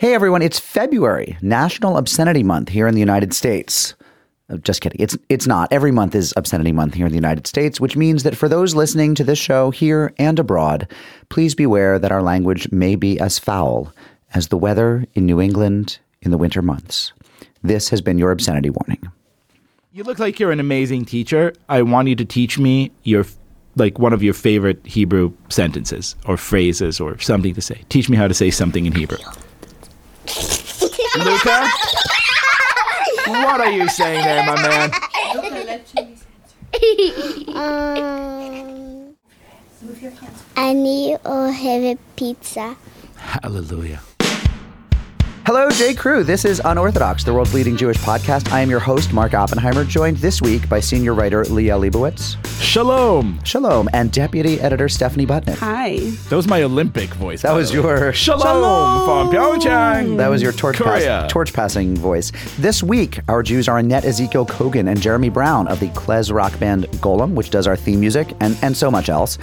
Hey everyone, it's February, National Obscenity Month here in the United States. Uh, Just kidding. It's it's not. Every month is Obscenity Month here in the United States, which means that for those listening to this show here and abroad, please beware that our language may be as foul as the weather in New England in the winter months. This has been your obscenity warning. You look like you're an amazing teacher. I want you to teach me your like one of your favorite Hebrew sentences or phrases or something to say. Teach me how to say something in Hebrew. Luca? what are you saying there, my man? um, I need a heavy pizza. Hallelujah. Hello, J. Crew. This is Unorthodox, the world's leading Jewish podcast. I am your host, Mark Oppenheimer, joined this week by senior writer Liel Leibovitz. Shalom. Shalom, and deputy editor Stephanie Butnick. Hi. That was my Olympic voice. That was your Shalom, from Pyeongchang. That was your torch, pass, torch passing voice. This week, our Jews are Annette Ezekiel Kogan and Jeremy Brown of the Klez rock band Golem, which does our theme music and, and so much else.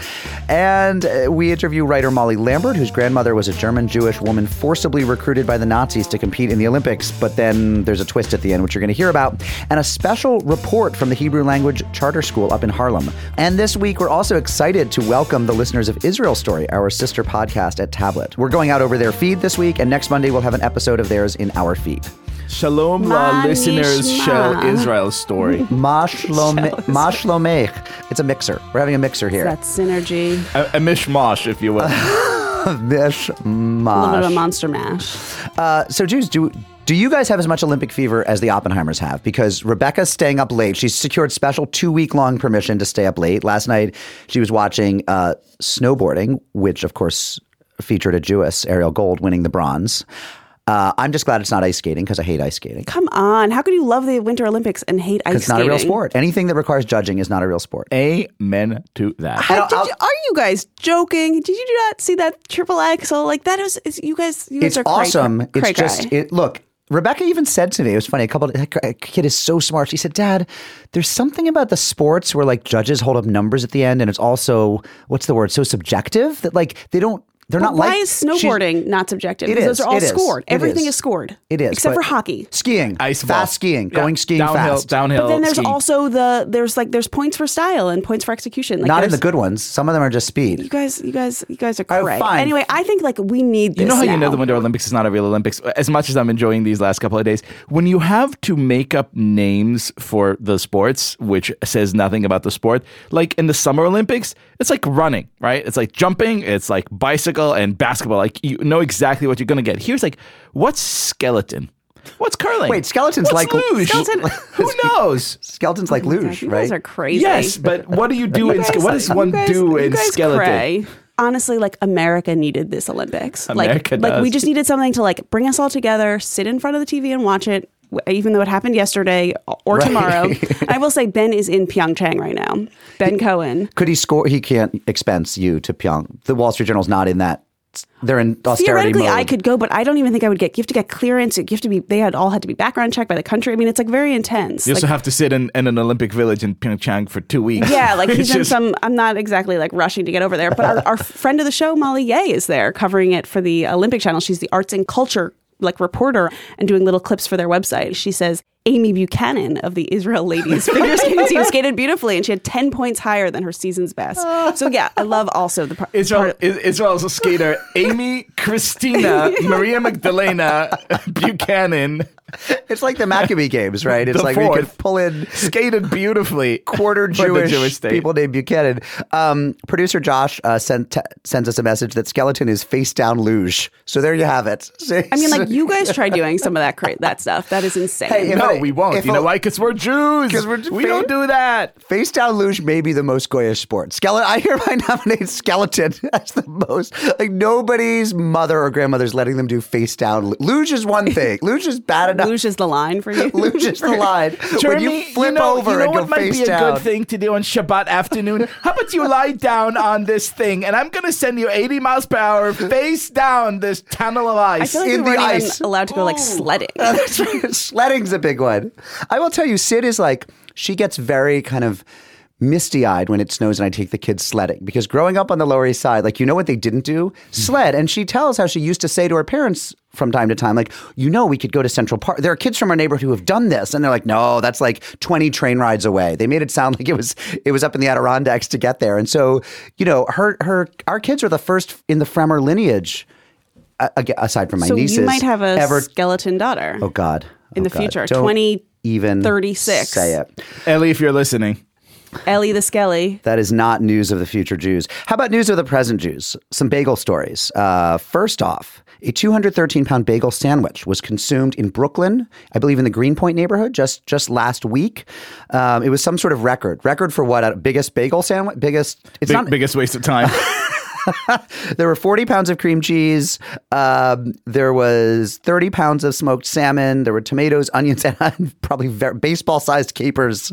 And uh, we interview writer Molly Lambert, whose grandmother was a German Jewish woman forcibly recruited by the Nazis to compete in the Olympics. But then there's a twist at the end, which you're going to hear about, and a special report from the Hebrew language charter school up in Harlem. And this week, we're also excited to welcome the listeners of Israel Story, our sister podcast at Tablet. We're going out over their feed this week, and next Monday, we'll have an episode of theirs in our feed. Shalom, la listeners, nishma. shall Israel story. Mashlome- Mashlomech. It's a mixer. We're having a mixer here. That synergy. a, a mishmash, if you will. A little bit of monster mash. Uh, so, Jews, do do you guys have as much Olympic fever as the Oppenheimers have? Because Rebecca's staying up late. She's secured special two week long permission to stay up late. Last night, she was watching uh, snowboarding, which of course featured a Jewess, Ariel Gold, winning the bronze. Uh, I'm just glad it's not ice skating because I hate ice skating. Come on. How can you love the Winter Olympics and hate ice skating? It's not skating? a real sport. Anything that requires judging is not a real sport. Amen to that. How- did you, are you guys joking? Did you not see that triple axel? Like that is, is you guys. You guys it's are cray- awesome. cray- it's just it. Look, Rebecca even said to me, it was funny. A couple, a kid is so smart. She said, "Dad, there's something about the sports where like judges hold up numbers at the end, and it's also what's the word? So subjective that like they don't. They're But not why like is snowboarding not subjective? It Because is, Those are all it is, scored. it Everything is. is. scored. It is, except for hockey. skiing, Ice ball. fast skiing, Yeah. going skiing downhill, fast. Downhill. But then there's ski. also the there's like there's points for style and points for execution. Like Not in the good ones. Some of them are just speed. You guys, you guys, you guys are Oh, Anyway, I think like we need this. You know how you know the Winter Olympics is not a real Olympics? As much as I'm enjoying these last couple of days, when you have to make up names for the sports, which says nothing about the sport, like in the Summer Olympics, it's like running, right? It's like jumping, it's like bicycle and basketball. Like you know exactly what you're going to get. Here's like, what's skeleton? What's curling? Wait, skeleton's What's like- luge? Skeleton- Who knows? Skeletons like luge, You right? guys are crazy. Yes, but what do you do in You ske- guys- what does one guys- do you in guys skeleton? cray. Honestly, like America needed this Olympics. America like, like we just needed something to like bring us all together, sit in front of the TV and watch it. W- Even though it happened yesterday or Right. tomorrow, I will say Ben is in Pyeongchang right now. Ben Cohen. Could he score? He can't expense you to Pyong. The Wall Street Journal's not in that. They're in austerity Theoretically, mode. I could go, but I don't even think I would get. You have to get clearance. You have to be. They had all had to be background checked by the country. I mean, it's like very intense. You also have to sit in, in an Olympic village in Pyeongchang for two weeks. Yeah, like It's he's in just- some. I'm not exactly like rushing to get over there, but our, our friend of the show, Molly Ye, is there covering it for the Olympic Channel. She's the arts and culture like reporter and doing little clips for their website. She says Aimee Buchanan of the Israel ladies figure skating team skated beautifully, and she had ten points higher than her season's best. So yeah, I love also the part. Israel, part- I- Israel's a skater. Aimee, Christina, Maria Magdalena, Buchanan It's like the Maccabee Games, right? It's The like we could pull in skated beautifully. quarter for Jewish, Jewish state. people named Buchanan. Um, producer Josh uh, sent t- sends us a message that skeleton is face down luge. So there you have it. I mean, like you guys try doing some of that cra- that stuff. That is insane. Hey, no, I- we won't. You know why? Because we're Jews. 'Cause we're we fa- don't do that. Face down luge may be the most goyish sport. Skeleton. I hereby nominate skeleton as the most. Like nobody's mother or grandmother's letting them do face down. lu- Luge is one thing. Luge is bad enough. Luge is the line for you. Luge is the line. when Jeremy, you flip know, over you know and go what might be a down. good thing to do on Shabbat afternoon? How about you lie down on this thing, and I'm going to send you 80 miles per hour face down this tunnel of I ice. feel like in we the weren't ice. even allowed to go like sledding. Sledding's a big one. I will tell you, Sid is like, she gets very kind of misty eyed when it snows and I take the kids sledding because growing up on the Lower East Side, like, you know what they didn't do? Sled. And she tells how she used to say to her parents from time to time, like, you know, we could go to Central Park. There are kids from our neighborhood who have done this. And they're like, no, that's like 20 train rides away. They made it sound like it was, it was up in the Adirondacks to get there. And so, you know, her, her, our kids are the first in the Fremer lineage, uh, aside from my so nieces. you might have a ever. skeleton daughter Oh God. in Oh, the God. future. Don't 2036. even say it. Ellie, if you're listening, Ellie the Skelly. That is not news of the future Jews. How about news of the present Jews? Some bagel stories. Uh, first off, a 213 pound bagel sandwich was consumed in Brooklyn, I believe in the Greenpoint neighborhood, just just last week. Um, it was some sort of record. Record for what? Uh, biggest bagel sandwich? Biggest? It's big, not. biggest waste of time. There were 40 pounds of cream cheese. Um, there was 30 pounds of smoked salmon. There were tomatoes, onions, and probably baseball sized capers,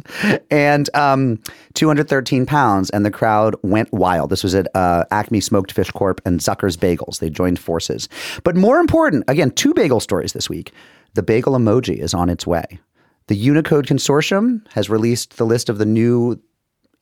and um, 213 pounds. And the crowd went wild. This was at uh, Acme Smoked Fish Corp and Zucker's Bagels. They joined forces. But more important, again, two bagel stories this week. The bagel emoji is on its way. The Unicode Consortium has released the list of the new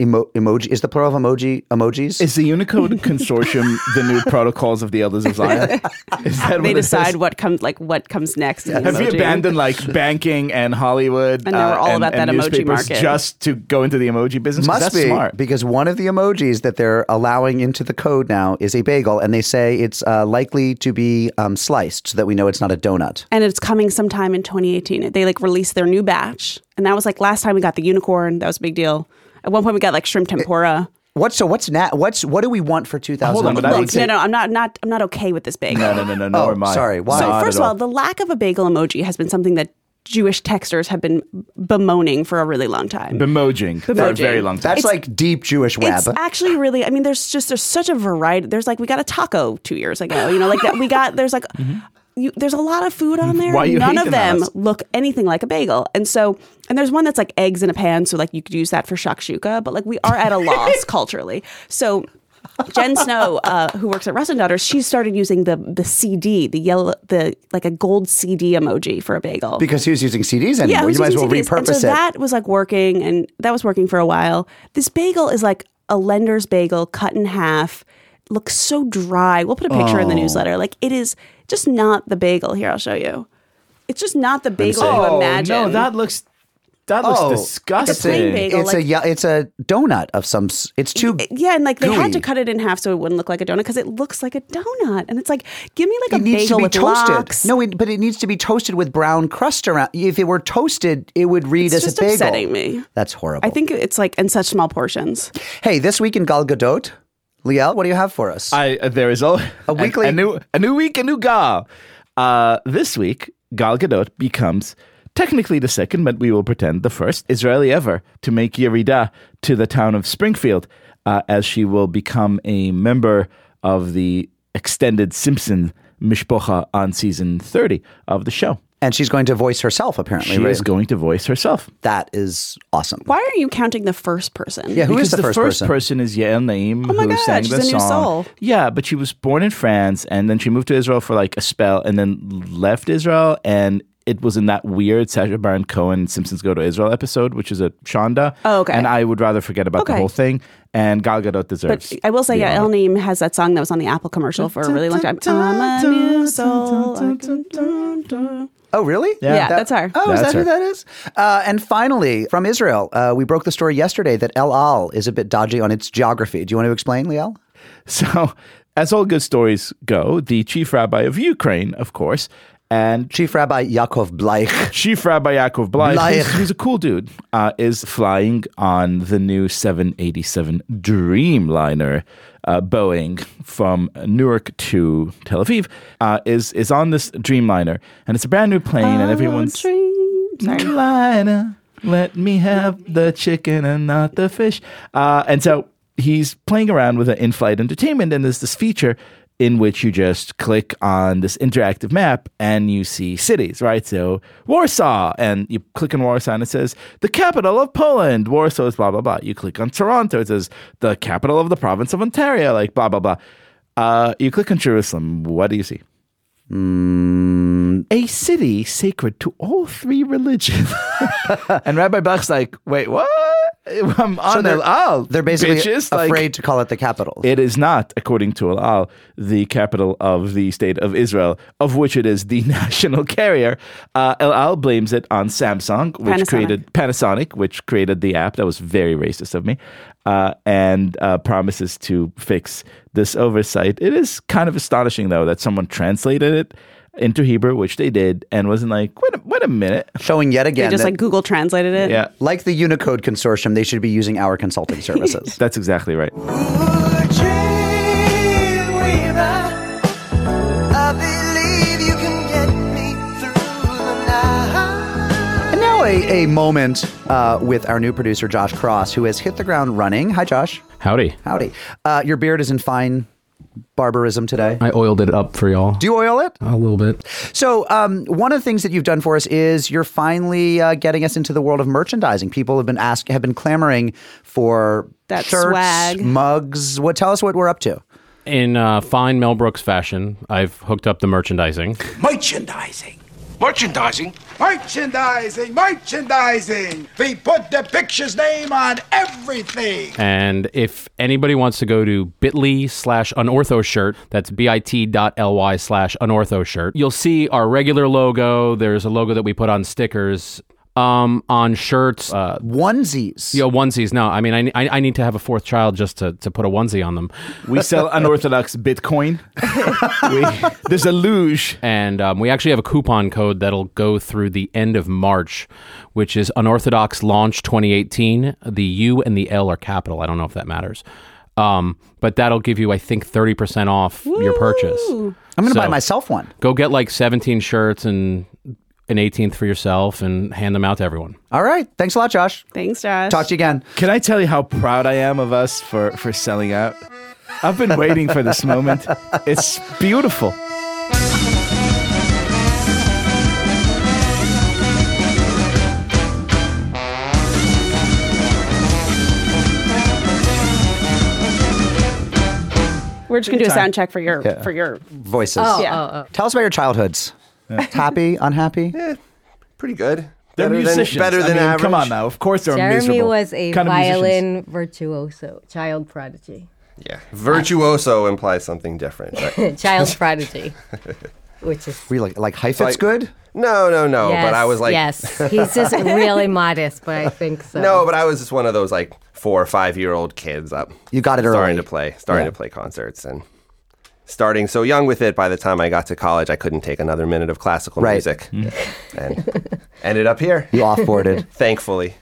emo- emoji. Is the plural of emoji emojis? Is the Unicode Consortium the new protocols of the Elders of Zion? Is that They what decide what comes like what comes next. in Have you abandoned like banking and Hollywood And now we're all and, about and that emoji market. just to go into the emoji business. Must that's be smart. because one of the emojis that they're allowing into the code now is a bagel, and they say it's uh, likely to be um, sliced so that we know it's not a donut. and it's coming sometime in 2018. They like released their new batch, and that was like last time we got the unicorn. That was a big deal. At one point, we got like shrimp tempura. What's so? What's na- What's what do we want for 2000? Hold on, but I would say- no, no, I'm not, not, I'm not okay with this bagel. No, no, no, no, no. Oh, am I. sorry, why? So Not first at of all, the lack of a bagel emoji has been something that Jewish texters have been bemoaning for a really long time. Bemojing for a Bemojing. very long time. That's like deep Jewish web. It's actually really. I mean, there's just there's such a variety. There's like we got a taco two years ago. You know, like that. We got there's like. Mm-hmm. You, there's a lot of food on there. Why None of them, Alice? look anything like a bagel. And so, and there's one that's like eggs in a pan. So like you could use that for shakshuka. But like we are at a loss culturally. So Jen Snow, uh, who works at Russ and Daughters, she started using the the CD, the yellow, the like a gold CD emoji for a bagel. because he was using CDs anymore. Yeah, you might as well CDs. And repurpose so it. that was like working, and that was working for a while. This bagel is like a lender's bagel cut in half. Looks so dry. We'll put a picture in Oh. the newsletter. Like it is just not the bagel. Here, I'll show you. It's just not the bagel you oh imagine. no, that looks that looks Oh, disgusting. It's a plain bagel. it's a like- yeah, it's a donut of some. It's too. yeah, and like they had to cut it in half so it wouldn't look like a donut because it looks like a donut, and it's like give me like it a needs to bagel be with toasted. lox. No, it, but it needs to be toasted with brown crust around. If it were toasted, it would read it's as just a bagel. upsetting me. That's horrible. I think it's like in such small portions. Hey, this week in Gal Gadot, Liel, what do you have for us? I uh, there is a, A weekly- a, new a new week a new Gal. Uh, this week, Gal Gadot becomes technically the second, but we will pretend the first Israeli ever to make Yerida to the town of Springfield, uh, as she will become a member of the extended Simpson Mishpocha on season thirty of the show. And she's going to voice herself, apparently. She right? is going to voice herself. that is awesome. Why are you counting the first person? Yeah, who is because the, first, person? is Yael Naim, Oh my who God, sang she's the a new song. soul. Yeah, but she was born in France, and then she moved to Israel for like a spell, and then left Israel, and it was in that weird Sacha Baron Cohen Simpsons Go to Israel episode, which is a Shonda. Oh, okay. And I would rather forget about the whole thing. And Gal Gadot But deserves. I will say, yeah. Yael Naim has that song that was on the Apple commercial for a really long time. I'm a new soul. Oh, really? Yeah, that's her. Oh, is That's that who that is? Uh, and finally, from Israel, uh, we broke the story yesterday that El Al is a bit dodgy on its geography. Do you want to explain, Liel? So, as all good stories go, the chief rabbi of Ukraine, of course, and Chief Rabbi Yaakov Bleich. Chief Rabbi Yaakov Bleich, Bleich. who's, who's a cool dude, uh, is flying on the new 787 Dreamliner uh, Boeing from Newark to Tel Aviv. Uh, is is on this Dreamliner, and it's a brand new plane, and everyone's Dream. Dreamliner. Let me have the chicken and not the fish. Uh, and so he's playing around with an in-flight entertainment, and there's this feature in which you just click on this interactive map and you see cities, right? So Warsaw, and you click on Warsaw and it says the capital of Poland. Warsaw is blah blah blah. You click on Toronto, it says the capital of the province of Ontario, like blah blah blah. Uh, you click on Jerusalem. What do you see? Mm, Um, a city sacred to all three religions. and Rabbi Bach's like, wait, what? I'm on they're- El Al. they're basically bitches. Like, afraid to call it the capital. It is not, according to El Al, the capital of the state of Israel, of which it is the national carrier. Uh, El Al blames it on Samsung, which Panasonic. created Panasonic, which created the app. That was very racist of me, uh, and uh, promises to fix this oversight. It is kind of astonishing, though, that someone translated it into Hebrew, which they did, and wasn't like, wait a, wait a minute. Showing yet They again just that, like Google translated it. Yeah, like the Unicode Consortium, they should be using our consulting services. that's exactly right. A, a moment uh, with our new producer, Josh Cross, who has hit the ground running. Hi, Josh. Howdy. Howdy. Uh, your beard is in fine barbarism today. I oiled it up for y'all. Do you oil it? a little bit. So, um, one of the things that you've done for us is you're finally uh, getting us into the world of merchandising. People have been ask have been clamoring for That shirts, swag. mugs. What? Tell us what we're up to. In uh, fine Mel Brooks fashion, I've hooked up the merchandising. Merchandising. Merchandising. Merchandising. Merchandising. We put the picture's name on everything. And if anybody wants to go to bit.ly slash unortho shirt, that's bit.ly slash unortho shirt, you'll see our regular logo. There's a logo that we put on stickers, um, on shirts, uh, Onesies. Yeah, onesies. No, I mean, I, I, I need to have a fourth child just to, to put a onesie on them. We sell unorthodox Bitcoin. we, there's a luge. And um, we actually have a coupon code that'll go through the end of March, which is Unorthodox Launch 2018. The U and the L are capital. I don't know if that matters. Um, but that'll give you, I think, 30% off your purchase. I'm going to So- buy myself one. Go get like 17 shirts and an 18th for yourself and hand them out to everyone. All right. Thanks a lot, Josh. Thanks, Josh. Talk to you again. Can I tell you how proud I am of us for, for selling out? I've been waiting for this moment. It's beautiful. We're just gonna do a sound check for your Yeah. for your Voices. Oh, yeah. Oh, oh. Tell us about your childhoods. Happy, unhappy? Eh, pretty good. They're better musicians. Than, better I than mean, average. Come on now. Of course they're Jeremy miserable. was a Kind of violin virtuoso, child prodigy. Yeah. Virtuoso implies something different. Right? child prodigy, which is Were you like, like Heifetz Like- good? no, no, no. yes, but I was like, yes, he's just really modest, but I think so. no, but I was just one of those like four or five year old kids up. You got it starting early. to play, starting Yeah. to play concerts, and starting so young with it. By the time I got to college, I couldn't take another minute of classical Right. music, mm-hmm. and ended up here. You offboarded. Thankfully,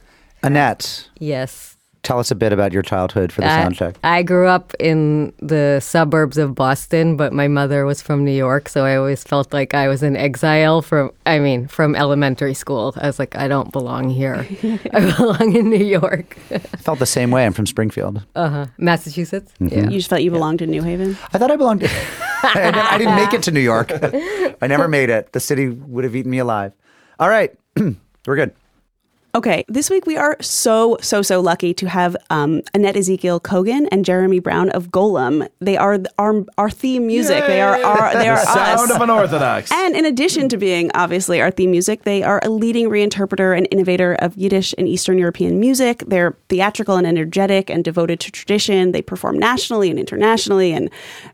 Annette, yes. Tell us a bit about your childhood for the I, sound check. I grew up in the suburbs of Boston, but my mother was from New York, so I always felt like I was in exile from I mean, from elementary school. I was like, I don't belong here. I belong in New York. I felt the same way. I'm from Springfield. Massachusetts? Mm-hmm. Yeah. You just felt you belonged in New Haven. I thought I belonged to. I, didn't, I didn't make it to New York. I never made it. The city would have eaten me alive. All right. We're good. Okay, this week we are so, so, so lucky to have um, Annette Ezekiel Kogan and Jeremy Brown of Golem. They are th- our, our theme music. They are our, they are Sound us. of unorthodox. And in addition to being obviously our theme music, they are a leading reinterpreter and innovator of Yiddish and Eastern European music. They're theatrical and energetic and devoted to tradition. They perform nationally and internationally in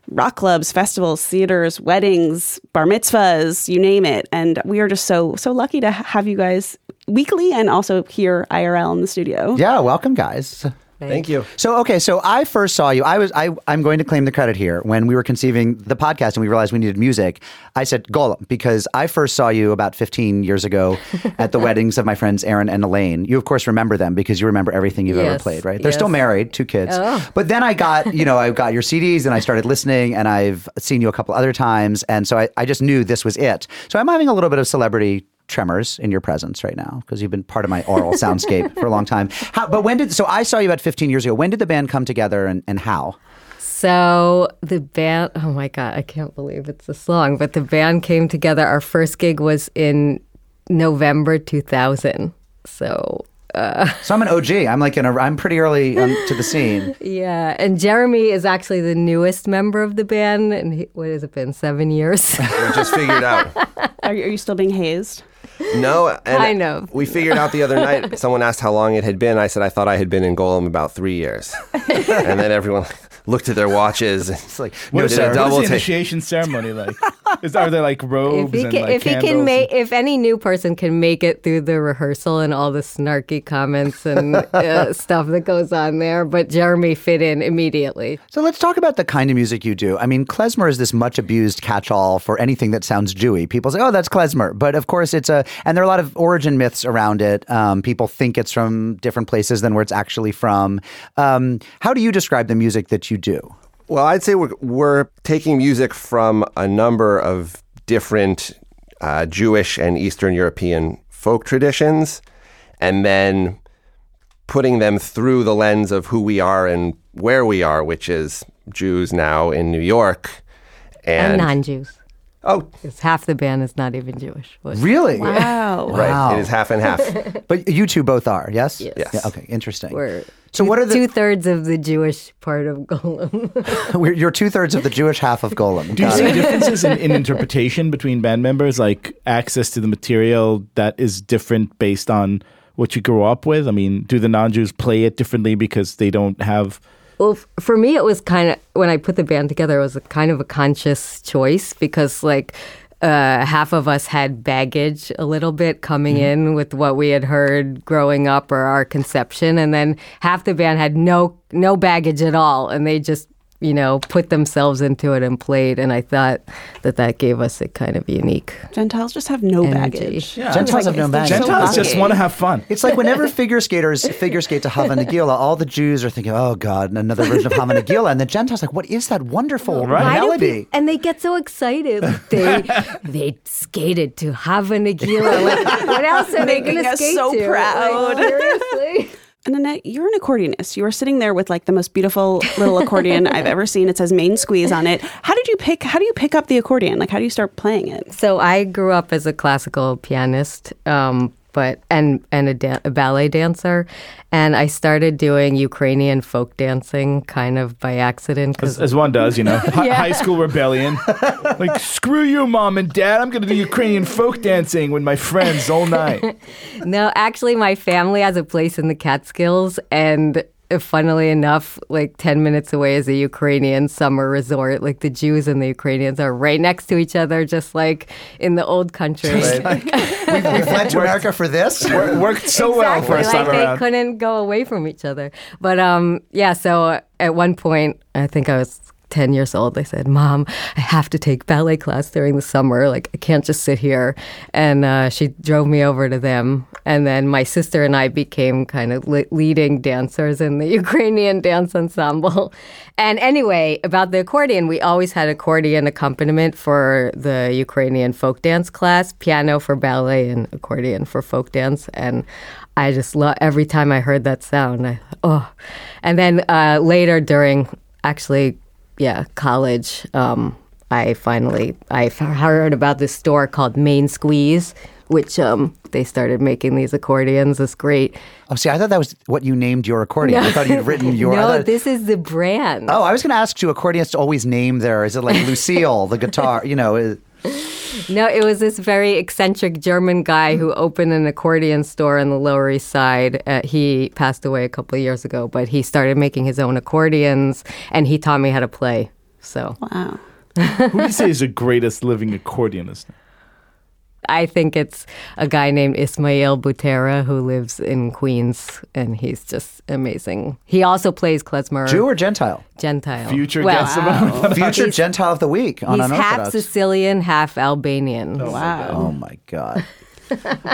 rock clubs, festivals, theaters, weddings, bar mitzvahs, you name it. And we are just so so lucky to have you guys weekly and also here IRL in the studio. Yeah. Welcome, guys. thank you. So okay, so I first saw you. I was I I'm going to claim the credit here. When we were conceiving the podcast and we realized we needed music, I said Golem because I first saw you about 15 years ago at the weddings of my friends Aaron and Elaine. You of course remember them because you remember everything you've ever played, right? They're still married, two kids. Oh. But then I got, you know, I got your CDs and I started listening and I've seen you a couple other times and so I, I just knew this was it. So I'm having a little bit of celebrity tremors in your presence right now because you've been part of my oral soundscape for a long time. How, but when did so I saw you about 15 years ago. When did the band come together and, and how? So the band, oh my God, I can't believe it's this long, but the band came together. Our first gig was in November 2000. So so I'm an OG. I'm like in a. I'm pretty early um, to the scene. Yeah, and Jeremy is actually the newest member of the band. And he, what has it been? Seven years. We just figured out. Are you, are you still being hazed? No, and Kind of. We figured out the other night. Someone asked how long it had been. I said I thought I had been in Golem about three years, and then everyone looked at their watches. It's like No, no, did a sir. What double is the take. initiation ceremony like? Is, are there like robes if he and can, like if he can make, if any new person can make it through the rehearsal and all the snarky comments and uh, stuff that goes on there, but Jeremy fit in immediately. So let's talk about the kind of music you do. I mean, klezmer is this much abused catch-all for anything that sounds Jewy. People say, "Oh, that's klezmer," but of course it's a, and there are a lot of origin myths around it. Um, people think it's from different places than where it's actually from. Um, how do you describe the music that you do? Well, I'd say we're, we're taking music from a number of different uh, Jewish and Eastern European folk traditions and then putting them through the lens of who we are and where we are, which is Jews now in New York. And, And, non-Jews, oh, because half the band is not even Jewish. But- Really? Wow. right. Wow. It is half and half. But you two both are, yes? Yes. Yes. Yeah, okay, interesting. We're So two, what are the- two thirds of the Jewish part of Golem? We're, you're two thirds of the Jewish half of Golem. Do you see differences in, in interpretation between band members, like access to the material that is different based on what you grew up with? I mean, do the non-Jews play it differently because they don't have? Well, for me, it was kind of when I put the band together, it was a kind of a conscious choice because, like, uh, half of us had baggage a little bit coming in with what we had heard growing up or our conception, and then half the band had no no baggage at all, and they just you know put themselves into it and played. And I thought that that gave us a kind of unique. Gentiles just have no Energy. baggage. Yeah. Gentiles have no they're baggage. so Gentiles just want to have fun. It's like whenever figure skaters figure skate to Hava Nagila, all the Jews are thinking, "Oh God, another version of Hava Nagila," and the Gentiles are like, "What is that wonderful Right. Melody?" pe- and they get so excited. Like, they they skated to Hava Nagila. Like, what else are they Making going to us skate so to? proud. Like, seriously. And Annette, you're an accordionist. You were sitting there with like the most beautiful little accordion I've ever seen. It says main squeeze on it. How did you pick how do you pick up the accordion? Like how do you start playing it? So I grew up as a classical pianist, um, but and and a, dan- a ballet dancer, and I started doing Ukrainian folk dancing kind of by accident. As, as one does, you know, Hi- high school rebellion. like, screw you, mom and dad. I'm going to do Ukrainian folk dancing with my friends all night. no, actually, my family has a place in the Catskills, and funnily enough, like 10 minutes away is a Ukrainian summer resort. Like the Jews and the Ukrainians are right next to each other, just like in the old country. we, we fled to America for this. Wor- worked so well for first like time they around. couldn't go away from each other. But um, yeah. So at one point, I think I was. 10 years old, I said, Mom, I have to take ballet class during the summer. Like, I can't just sit here. And uh, she drove me over to them. And then my sister and I became kind of le- leading dancers in the Ukrainian dance ensemble. And anyway, about the accordion, we always had accordion accompaniment for the Ukrainian folk dance class, piano for ballet, and accordion for folk dance. And I just love every time I heard that sound. I, oh, and then uh, later during actually, yeah, college, um, I finally I heard about this store called Main Squeeze, which um, they started making these accordions. It's great. Oh, see, I thought that was what you named your accordion. I thought you'd written your. No, thought- this is the brand. oh, I was going to ask, you. accordionists always name their? Is it like Lucille, the guitar? You know, is, No, it was this very eccentric German guy who opened an accordion store in the Lower East Side. Uh, he passed away a couple of years ago, but he started making his own accordions, and he taught me how to play. So Wow. Who do you say is the greatest living accordionist? I think it's a guy named Ismail Butera who lives in Queens, and he's just amazing. He also plays klezmer. Jew or Gentile? Gentile. Future well, guest of Future Gentile of the week on He's half Sicilian, half Albanian. Wow. Oh my god!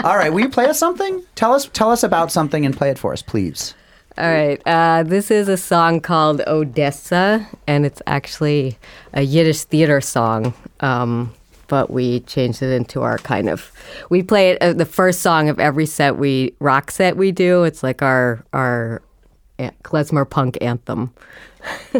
All right, will you play us something? Tell us, tell us about something and play it for us, please. All right. Uh, this is a song called Odessa, and it's actually a Yiddish theater song. Um, but we changed it into our kind of. We play it uh, the first song of every set we rock set we do. It's like our our klezmer punk anthem.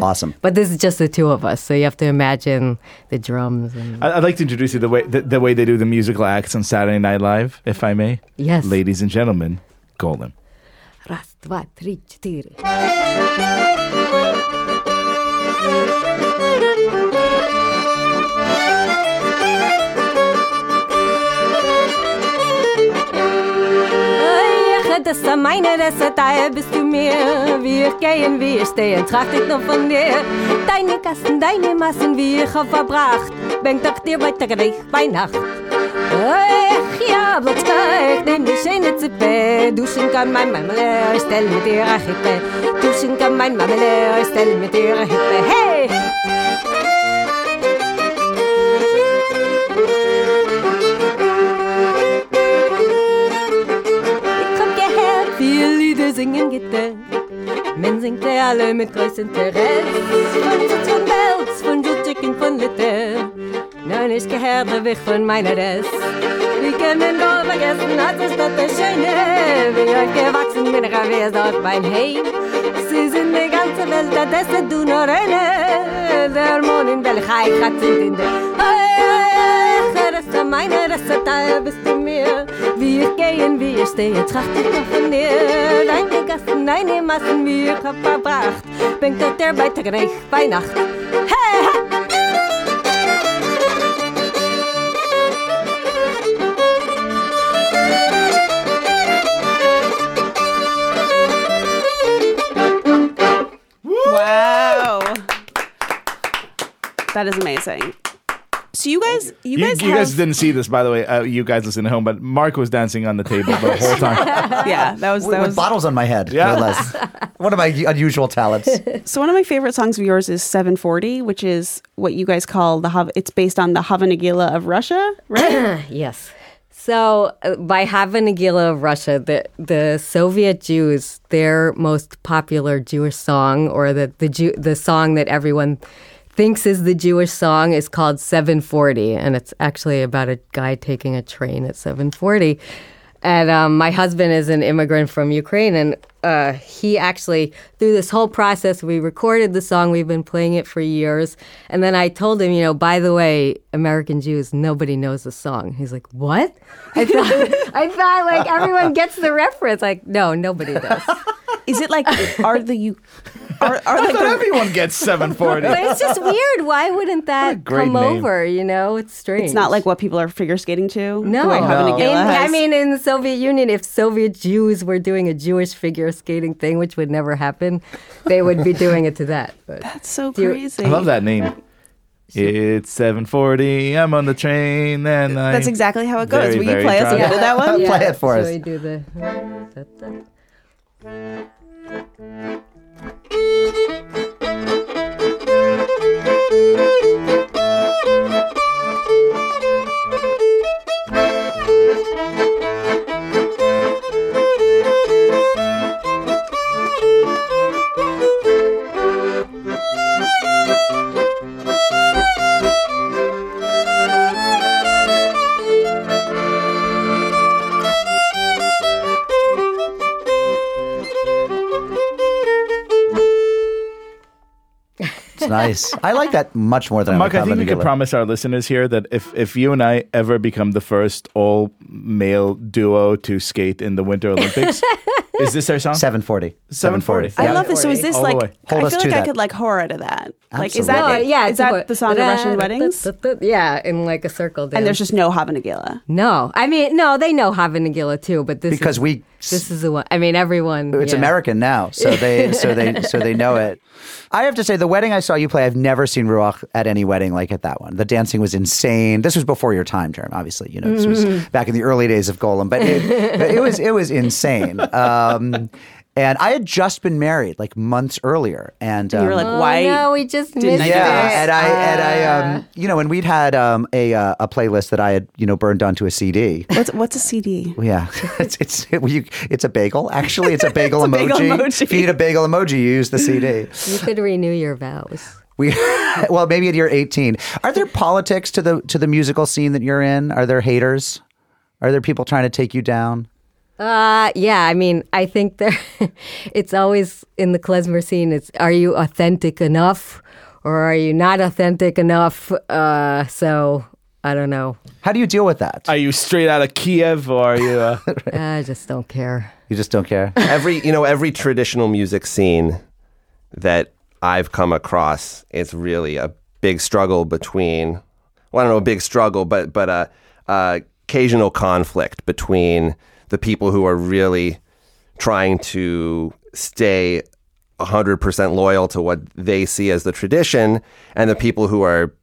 Awesome. but this is just the two of us, so you have to imagine the drums. And... I'd like to introduce you the way the, the, way they do the musical acts on Saturday Night Live, if I may. Yes. Ladies and gentlemen, Golem. Раз, два, три, четыре. Das ist meine Reste, daher bist du mir. Wie ich gehen, wie ich stehen, tracht ich nur von dir. Deine Kassen, deine Massen, wie ich hab verbracht. Bängt doch dir weiter gleich bei Nacht. Ech, ja, Blotska, ich nehm die schöne Zippe. Duschen kann mein Mamele, stell mit ihrer Hippe. Duschen kann mein Mamele, stell mit ihrer Hippe. Hey! singen gitte. Men singt er alle mit groß interesse. Von zu zu belz von zu von litte nein ich gehört der weg von meiner des wie kann man doch vergessen hat es doch der schöne. Wie ein gewachsen bin er wer dort beim hey sie sind die ganze welt das ist du nur eine der mond in der hai hat sind in der hey hey hey der meine das ist bist du mir. Wie ich gehen, wie ich stehe, tracht ich noch von dir. Deine er Gassen, deine er Massen, wie ich hab verbracht. Bringt dort der bei Tag, bei Nacht. Hey, hey! Wow. That is amazing. So you guys, you, You, guys you have, guys didn't see this, by the way. Uh, you guys listen at home, but Mark was dancing on the table the whole time. yeah, that was With, that with was. bottles on my head, Yeah. no less. One of my unusual talents. So one of my favorite songs of yours is 740, which is what you guys call the Hav- it's based on the Havanagila of Russia, right? Yes. So uh, by Havanagila of Russia, the the Soviet Jews, their most popular Jewish song, or the the Jew, the song that everyone thinks is the Jewish song, is called 740, and it's actually about a guy taking a train at 740. And um, my husband is an immigrant from Ukraine, and uh, he actually, through this whole process, we recorded the song. We've been playing it for years. And then I told him, you know, by the way, American Jews, nobody knows the song. He's like, what? I thought, I thought like everyone gets the reference. Like, no, nobody does. is it like are the you are, are I like thought the, everyone gets 740. But it's just weird. Why wouldn't that great come name. over? You know, it's strange. it's not like what people are figure skating to? No, the way Havanagila In- I mean, in the Soviet Union, if Soviet Jews were doing a Jewish figure skating thing, which would never happen, they would be doing it to that. But that's so you- crazy. I love that name. It's 740. I'm on the train, and I. That's exactly how it goes. Very, Will you play us a drunk. bit of that one? Play it for so us. we do the. Thank you. Nice. I like that much more than Mark, I I think we could promise our listeners here that if, if you and I ever become the first all male duo to skate in the Winter Olympics, is this our song? 740. 740. I Yeah. love this. So is this All the like? way. Hold I feel to like I that. could like horror to that. Like is that No, it? yeah, is that what- the song of Russian weddings? Yeah, in like a circle dance. And there's just no Havanagila. no. I mean, no, they know Havanagila too, but this Because is, we this is the one. I mean, everyone. It's yeah. American now, so they so they so they know it. I have to say, the wedding I saw you play, I've never seen Ruach at any wedding like at that one. The dancing was insane. This was before your time, Jeremy. Obviously, you know, this was back in the early days of Golem, but it, it was it was insane. Um, and I had just been married like months earlier, and you were um, like, Oh, why? no, we just didn't missed I do yeah, this? and I and I um you know, and we'd had um a uh, a playlist that I had you know burned onto a CD. What's what's a CD? Yeah, it's it's it, you, it's a bagel. Actually, it's a bagel, It's a bagel emoji. emoji. If you need a bagel emoji, you use the CD. You could renew your vows. We well, maybe at year eighteen. Are there politics to the to the musical scene that you're in? Are there haters? Are there people trying to take you down? Uh, yeah. I mean, I think there. it's always in the klezmer scene. It's are you authentic enough, or are you not authentic enough? Uh, so I don't know. How do you deal with that? Are you straight out of Kiev or are you? Uh, I just don't care. you just don't care. every you know every traditional music scene that I've come across, it's really a big struggle between. Well, I don't know, a big struggle, but but a, a occasional conflict between the people who are really trying to stay 100% loyal to what they see as the tradition and the people who are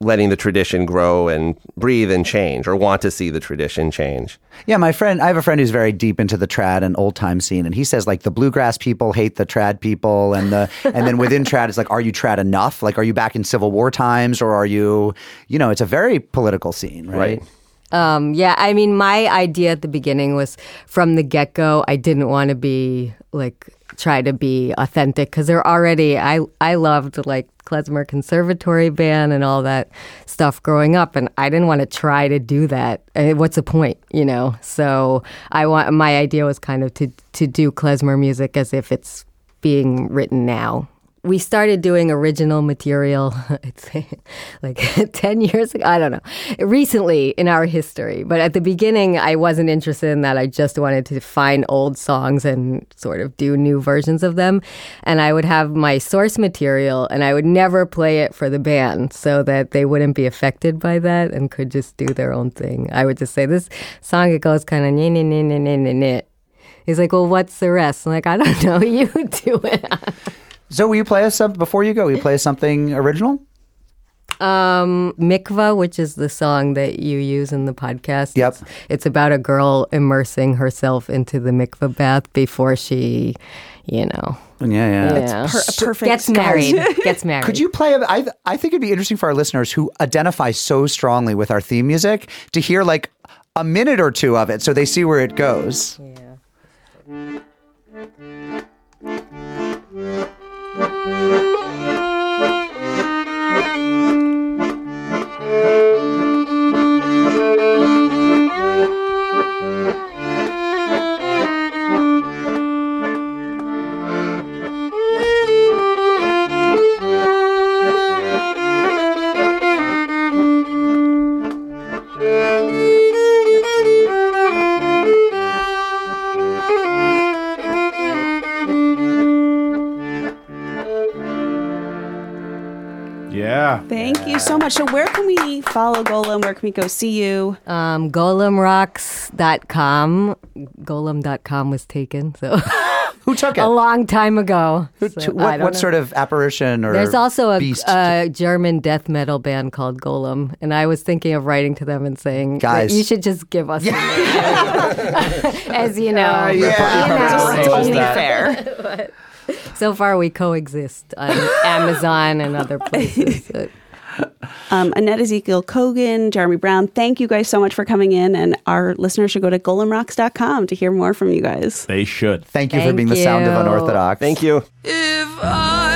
letting the tradition grow and breathe and change or want to see the tradition change. Yeah, my friend, I have a friend who's very deep into the trad and old time scene, and he says like the bluegrass people hate the trad people, and the and then within trad, it's like, are you trad enough? Like, are you back in Civil War times, or are you, you know, it's a very political scene, right? Right. Um, yeah, I mean, my idea at the beginning was from the get go. I didn't want to be like try to be authentic because they're already. I I loved like klezmer conservatory band and all that stuff growing up, and I didn't want to try to do that. What's the point, you know? So I want my idea was kind of to to do klezmer music as if it's being written now. We started doing original material, I'd say like 10 years ago. I don't know. Recently in our history. But at the beginning, I wasn't interested in that. I just wanted to find old songs and sort of do new versions of them. And I would have my source material and I would never play it for the band so that they wouldn't be affected by that and could just do their own thing. I would just say, this song, it goes kind of, nah, nah, nah, nah, nah, nah. He's like, well, what's the rest? I'm like, I don't know. You do it. So, will you play us some before you go? Will you play us something original? Um, Mikva, which is the song that you use in the podcast. Yep. It's, it's about a girl immersing herself into the mikvah bath before she, you know, Yeah, yeah. yeah. per- a perfect gets married. gets married. Could you play? a- I I think it'd be interesting for our listeners who identify so strongly with our theme music to hear like a minute or two of it, so they see where it goes. yeah. Música Thank you so much. So where can we follow Golem? Where can we go see you? Um, golemrocks.com. Golem.com was taken, so Who took it? a long time ago. Who- So to- what what sort of apparition or There's also a, beast? a German death metal band called Golem, and I was thinking of writing to them and saying, Guys. you should just give us the name." as you know. yeah. you know. It's only that. fair. So far, we coexist on Amazon and other places. But Um, Annette Ezekiel Kogan, Jeremy Brown, thank you guys so much for coming in. And our listeners should go to golemrocks.com to hear more from you guys. They should. Thank you for Thank being the sound of unorthodox. Thank you. If I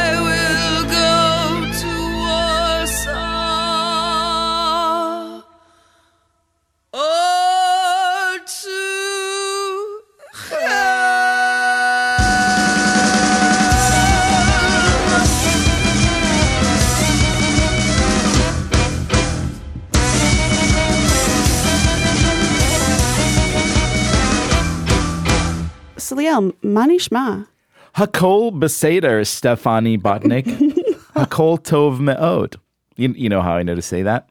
So, Liel, manishma. Hakol Beseder, Stephanie Butnick. Hakol Tov Me'od. You, you know how I know to say that?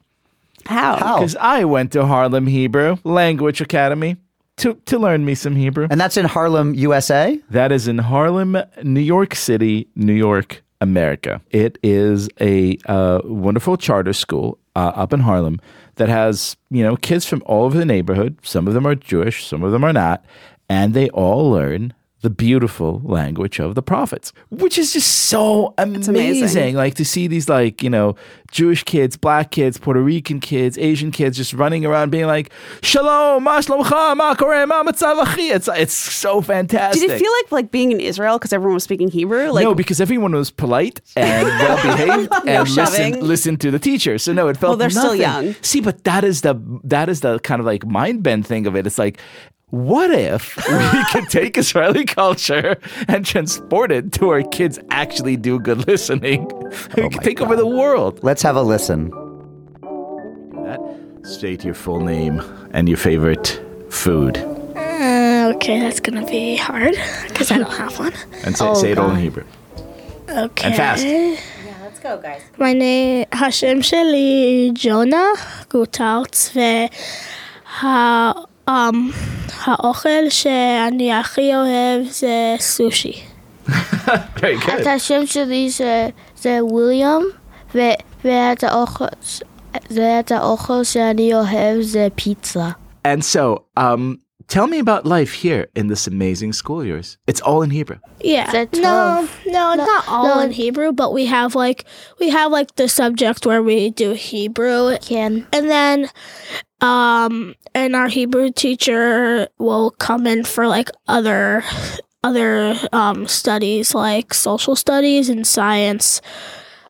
How? How? Because I went to Harlem Hebrew Language Academy to, to learn me some Hebrew. And that's in Harlem, USA. That is in Harlem, New York City, New York, America. It is a uh, wonderful charter school uh, up in Harlem that has, you know, kids from all over the neighborhood. Some of them are Jewish, some of them are not. And they all learn the beautiful language of the prophets, which is just so amazing. amazing. Like to see these, like, you know, Jewish kids, black kids, Puerto Rican kids, Asian kids just running around being like, Shalom, ma shlomcha, ma koreh, ma matzavachi. It's, it's so fantastic. Did it feel like like being in Israel because everyone was speaking Hebrew? Like, no, because everyone was polite and well behaved and shoving. listened, listened to the teacher. So no, it felt Well, they're still young. See, but that is the that is the kind of like mind bend thing of it. It's like, what if we could take Israeli culture and transport it to where kids actually do good listening? we could take over the world. Let's have a listen. That State your full name and your favorite food. Uh, okay, that's gonna be hard because I don't have one. And say, Oh, say it all in God. Hebrew. Okay. And fast. let's go, guys. My name, השם שלי ג'ונה גוטרץ, וה... um, האוכל שאני הכי אוהב זה סושי. את השם שלי זה, זה וויליאם, ו- ואת האוכל, ואת האוכל שאני אוהב זה פיצה. And so, um, tell me about life here in this amazing school of yours. It's all in Hebrew. Yeah. That's No, tough. no, not all no. in Hebrew, but we have like we have like the subject where we do Hebrew, Can. and then um, and our Hebrew teacher will come in for like other other um studies like social studies and science.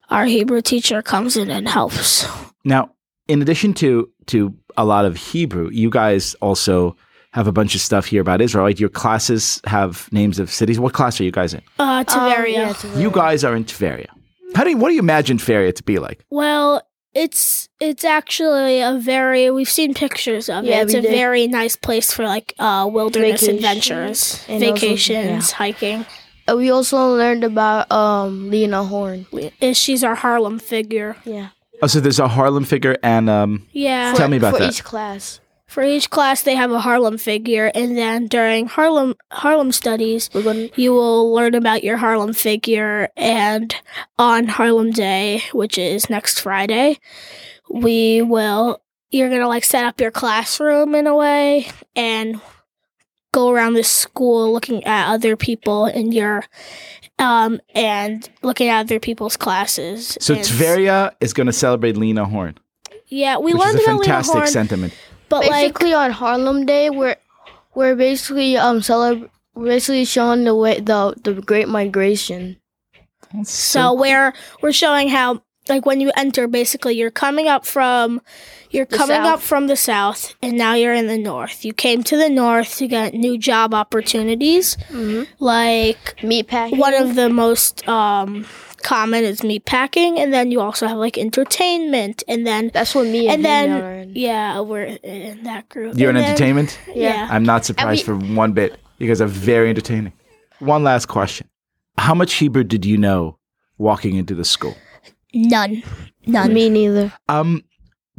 Our Hebrew teacher comes in and helps. Now, in addition to to a lot of Hebrew, you guys also have a bunch of stuff here about Israel. Right? Your classes have names of cities. What class are you guys in? Uh, Tiberia. yeah, Tiberia. You guys are in Tveria. How do you, what do you imagine Tveria to be like? Well, it's it's actually a very we've seen pictures of Yeah, it. It's a did. very nice place for like uh wilderness Vacation. adventures, And also- vacations, hiking. Uh, we also learned about um Lena Horne. And she's our Harlem figure. Yeah. Oh, so there's a Harlem figure, and um, Yeah. Tell me about for that. each class. For each class they have a Harlem figure and then during Harlem Harlem studies We're going you will learn about your Harlem figure and on Harlem Day, which is next Friday, we will you're going to like set up your classroom in a way and go around the school looking at other people in your um and looking at other people's classes. so And- Tveria is going to celebrate Lena Horne, Yeah, we which is learned a about Lena fantastic Horne, sentiment. But like basically on Harlem Day, we're we're basically um celeb- basically showing the way the the Great Migration. So we're we're showing how like when you enter basically you're coming up from you're The coming up from the south and now you're in the north. You came to the north to get new job opportunities. Like Meat packing. one of the most um common is meat packing and then you also have like entertainment and then That's what me and, and then are in. yeah, we're in that group. You're in then- entertainment. Yeah. I'm not surprised for one bit. You guys are very entertaining. One last question: How much Hebrew did you know walking into the school? None. None. Me neither. Um,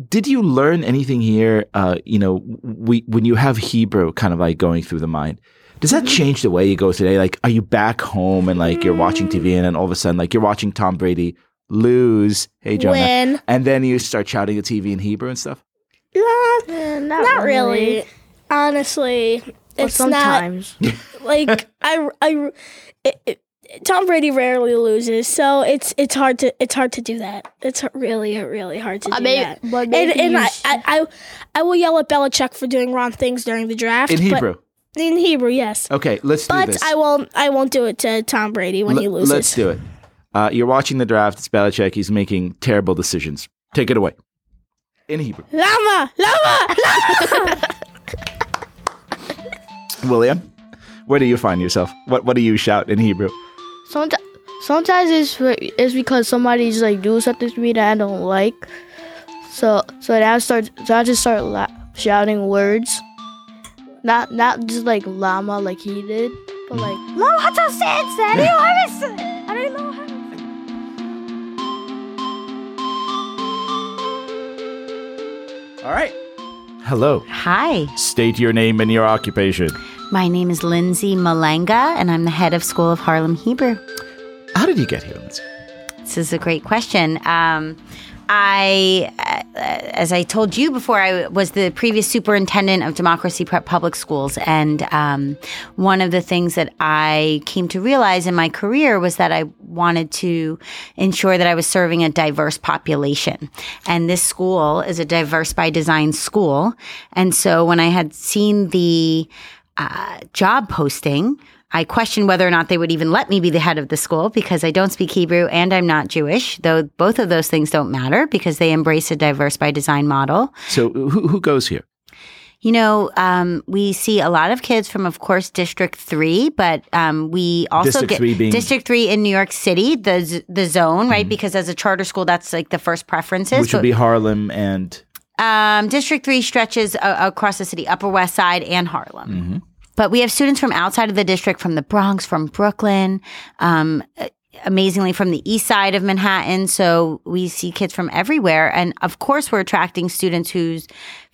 did you learn anything here? Uh, you know, we when you have Hebrew kind of like going through the mind, does that change the way you go today? Like, are you back home and like you're watching TV and then all of a sudden like you're watching Tom Brady lose, hey Jonah, Win. and then you start shouting at TV in Hebrew and stuff? Not, Eh, not really. Honestly, Or it's not like I, I, it, it, Tom Brady rarely loses, so it's it's hard to it's hard to do that. It's really really hard to do I may- that. but and and I, I, I I will yell at Belichick for doing wrong things during the draft In but- Hebrew. In Hebrew, yes. Okay, let's do this. But this. I won't I won't do it to Tom Brady when he loses. Let's do it. Uh, you're watching the draft. It's Belichick. He's making terrible decisions. Take it away. In Hebrew. Lama, lama, lama. William, where do you find yourself? What What do you shout in Hebrew? Sometimes, sometimes it's for, it's because somebody's like doing something to me that I don't like. So so then I start so I just start la- shouting words. Not not just like llama like he did, but like llama hata sense. I don't know I don't know how. All right. Hello. Hi, State your name and your occupation. my name is Lindsay Malanga, and I'm the head of School of Harlem Hebrew. How did you get here, Lindsay? This is a great question. Um, I, as I told you before, I was the previous superintendent of Democracy Prep Public Schools. And um, one of the things that I came to realize in my career was that I wanted to ensure that I was serving a diverse population. And this school is a diverse by design school. And so when I had seen the uh, job posting, I questioned whether or not they would even let me be the head of the school because I don't speak Hebrew and I'm not Jewish, though both of those things don't matter because they embrace a diverse by design model. So who who goes here? You know, um, we see a lot of kids from, of course, District Three, but um, we also District get three being- Mm-hmm. District Three in New York City, the z- the zone, right? Because as a charter school, that's like the first preferences. Which would be Harlem and Um, District 3 stretches uh, across the city, Upper West Side and Harlem. But we have students from outside of the district, from the Bronx, from Brooklyn, um, amazingly from the east side of Manhattan. So we see kids from everywhere. And of course, we're attracting students whose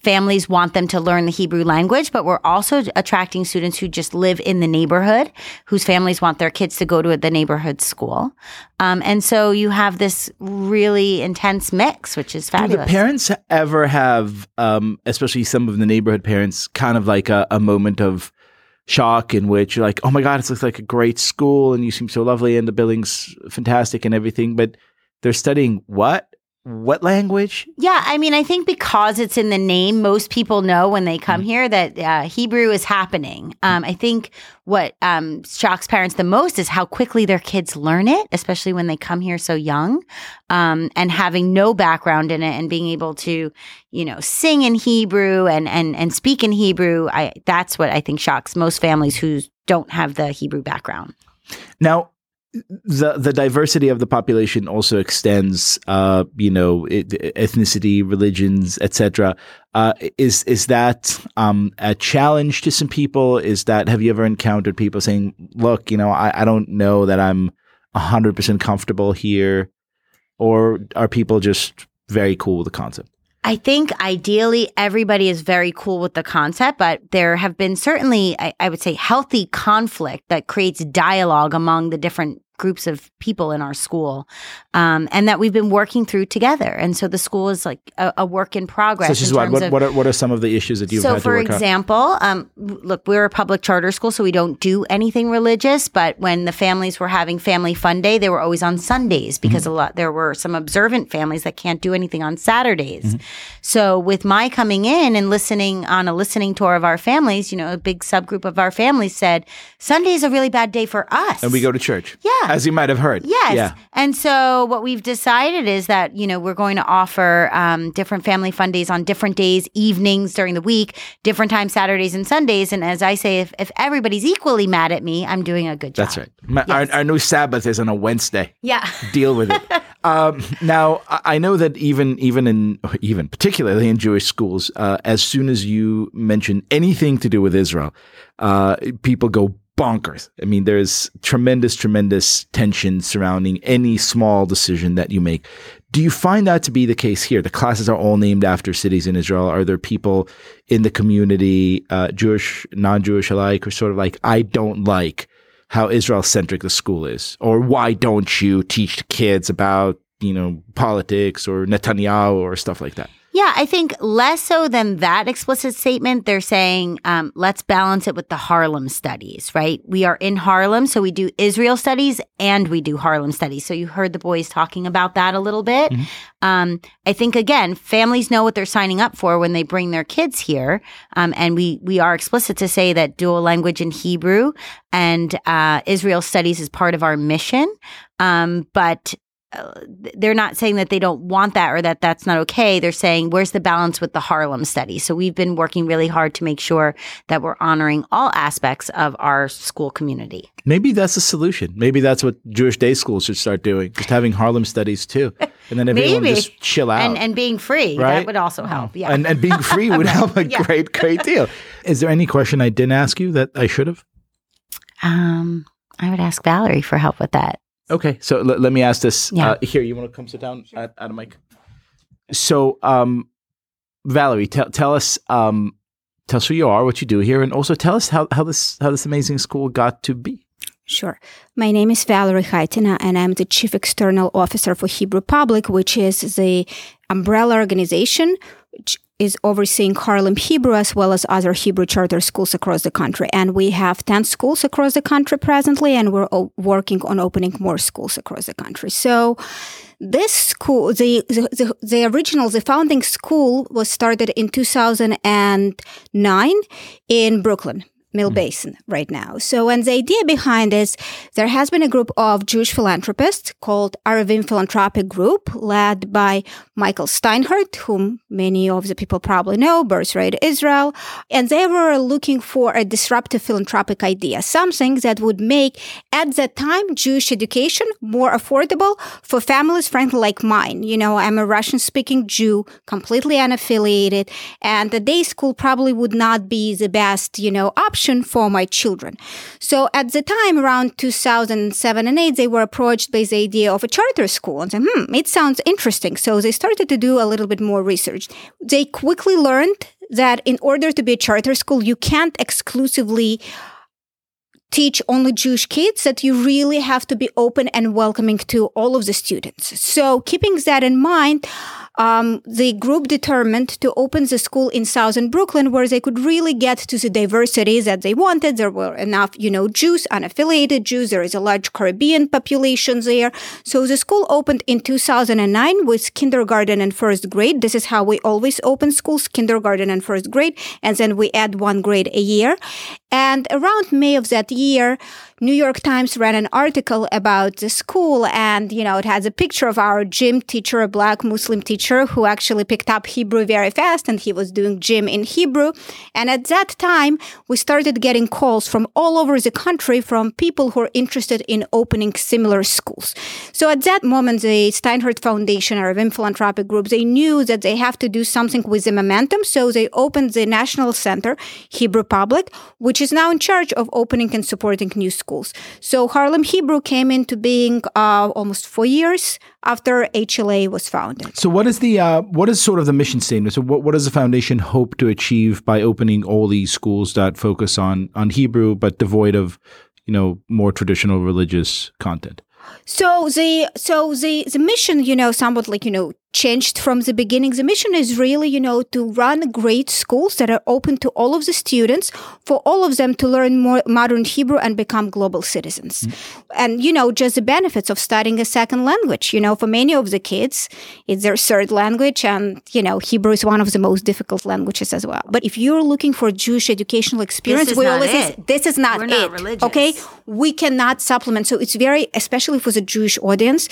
families want them to learn the Hebrew language, but we're also attracting students who just live in the neighborhood, whose families want their kids to go to the neighborhood school. Um, and so you have this really intense mix, which is fabulous. Do the parents ever have, um, especially some of the neighborhood parents, kind of like a, a moment of shock in which you're like, oh my God, it looks like a great school and you seem so lovely and the building's fantastic and everything, but they're studying what? What language? Yeah, I mean, I think because it's in the name, most people know when they come here that uh, Hebrew is happening. Um, I think what um, shocks parents the most is how quickly their kids learn it, especially when they come here so young, um, and having no background in it and being able to, you know, sing in Hebrew and and and speak in Hebrew. I that's what I think shocks most families who don't have the Hebrew background. Now, the the diversity of the population also extends, uh, you know, it, ethnicity, religions, etc. Uh, is is that um, a challenge to some people? Is that have you ever encountered people saying, "Look, you know, I, I don't know that I'm hundred percent comfortable here," or are people just very cool with the concept? I think ideally everybody is very cool with the concept, but there have been certainly, I, I would say, healthy conflict that creates dialogue among the different groups of people in our school, um, and that we've been working through together. And so the school is like a, a work in progress. Such as in what? What, what, are, what are some of the issues that you've so, had to for example, um, look, we're a public charter school, so we don't do anything religious. But when the families were having family fun day, they were always on Sundays because Mm-hmm. a lot there were some observant families that can't do anything on Saturdays. Mm-hmm. So, with my coming in and listening on a listening tour of our families, you know, a big subgroup of our families said Sunday is a really bad day for us. And we go to church. Yeah. As you might have heard. Yes. Yeah. And so what we've decided is that, you know, we're going to offer um, different family fun days on different days, evenings during the week, different times, Saturdays and Sundays. And as I say, if, if everybody's equally mad at me, I'm doing a good job. That's right. My, our, our new Sabbath is on a Wednesday. Yeah. Deal with it. um, now, I I know that even even in even particularly in Jewish schools, uh, as soon as you mention anything to do with Israel, uh, people go bonkers. I mean, there's tremendous, tremendous tension surrounding any small decision that you make. Do you find that to be the case here? The classes are all named after cities in Israel. Are there people in the community, uh, Jewish, non-Jewish alike, who sort of like, I don't like how Israel centric the school is, or why don't you teach kids about you know politics or Netanyahu or stuff like that? Yeah, I think less so than that explicit statement. They're saying, um, let's balance it with the Harlem studies, right? We are in Harlem, so we do Israel studies and we do Harlem studies. So you heard the boys talking about that a little bit. Um, I think again, families know what they're signing up for when they bring their kids here, um, and we we are explicit to say that dual language in Hebrew and uh, Israel studies is part of our mission. Um, but uh, they're not saying that they don't want that or that that's not okay. They're saying, where's the balance with the Harlem study? So we've been working really hard to make sure that we're honoring all aspects of our school community. Maybe that's the solution. Maybe that's what Jewish day schools should start doing, just having Harlem studies too, and then everyone Maybe. just chill out. And, and being free, Right? that would also help. Yeah. and, and being free would help a Yeah. great, great deal. Is there any question I didn't ask you that I should have? um, I would ask Valerie for help with that. Okay, so l- let me ask this. Yeah. Uh, here, you want to come sit down at, at a mic? So, um, Valerie, tell tell us um, tell us who you are, what you do here, and also tell us how, how this how this amazing school got to be. Sure. My name is Valerie Haitina, and I'm the Chief External Officer for Hebrew Public, which is the umbrella organization is overseeing Harlem Hebrew as well as other Hebrew charter schools across the country. And we have 10 schools across the country presently, and we're working on opening more schools across the country. So, this school, the, the, the, the original, the founding school was started in 2009 in Brooklyn. Mill mm. Basin right now. So, and the idea behind this, there has been a group of Jewish philanthropists called Areivim Philanthropic Group, led by Michael Steinhardt, whom many of the people probably know, Birthright Israel. And they were looking for a disruptive philanthropic idea, something that would make, at that time, Jewish education more affordable for families, frankly, like mine. You know, I'm a Russian speaking Jew, completely unaffiliated, and the day school probably would not be the best, you know, option for my children. So at the time, around 2007 and 8, they were approached by the idea of a charter school and said, hmm, it sounds interesting. So they started to do a little bit more research. They quickly learned that in order to be a charter school, you can't exclusively teach only Jewish kids, that you really have to be open and welcoming to all of the students. So keeping that in mind, um, the group determined to open the school in Southern Brooklyn where they could really get to the diversity that they wanted. There were enough, you know, Jews, unaffiliated Jews. There is a large Caribbean population there. So the school opened in 2009 with kindergarten and first grade. This is how we always open schools, kindergarten and first grade. And then we add one grade a year. And around May of that year, New York Times ran an article about the school and, you know, it has a picture of our gym teacher, a black Muslim teacher who actually picked up Hebrew very fast and he was doing gym in Hebrew. And at that time, we started getting calls from all over the country from people who are interested in opening similar schools. So at that moment, the Steinhardt Foundation or Vim Philanthropic Group, they knew that they have to do something with the momentum. So they opened the National Center, Hebrew Public, which is now in charge of opening and supporting new schools schools. So Harlem Hebrew came into being uh, almost four years after HLA was founded. So, what is the uh, what is sort of the mission statement? So, what, what does the foundation hope to achieve by opening all these schools that focus on on Hebrew but devoid of you know more traditional religious content? So the so the the mission, you know, somewhat like you know changed from the beginning. The mission is really, you know, to run great schools that are open to all of the students, for all of them to learn more modern Hebrew and become global citizens. Mm. And, you know, just the benefits of studying a second language. You know, for many of the kids, it's their third language, and, you know, Hebrew is one of the most difficult languages as well. But if you're looking for Jewish educational experience, we always say, this is not We're it. not religious. Okay? We cannot supplement. So it's very, especially for the Jewish audience,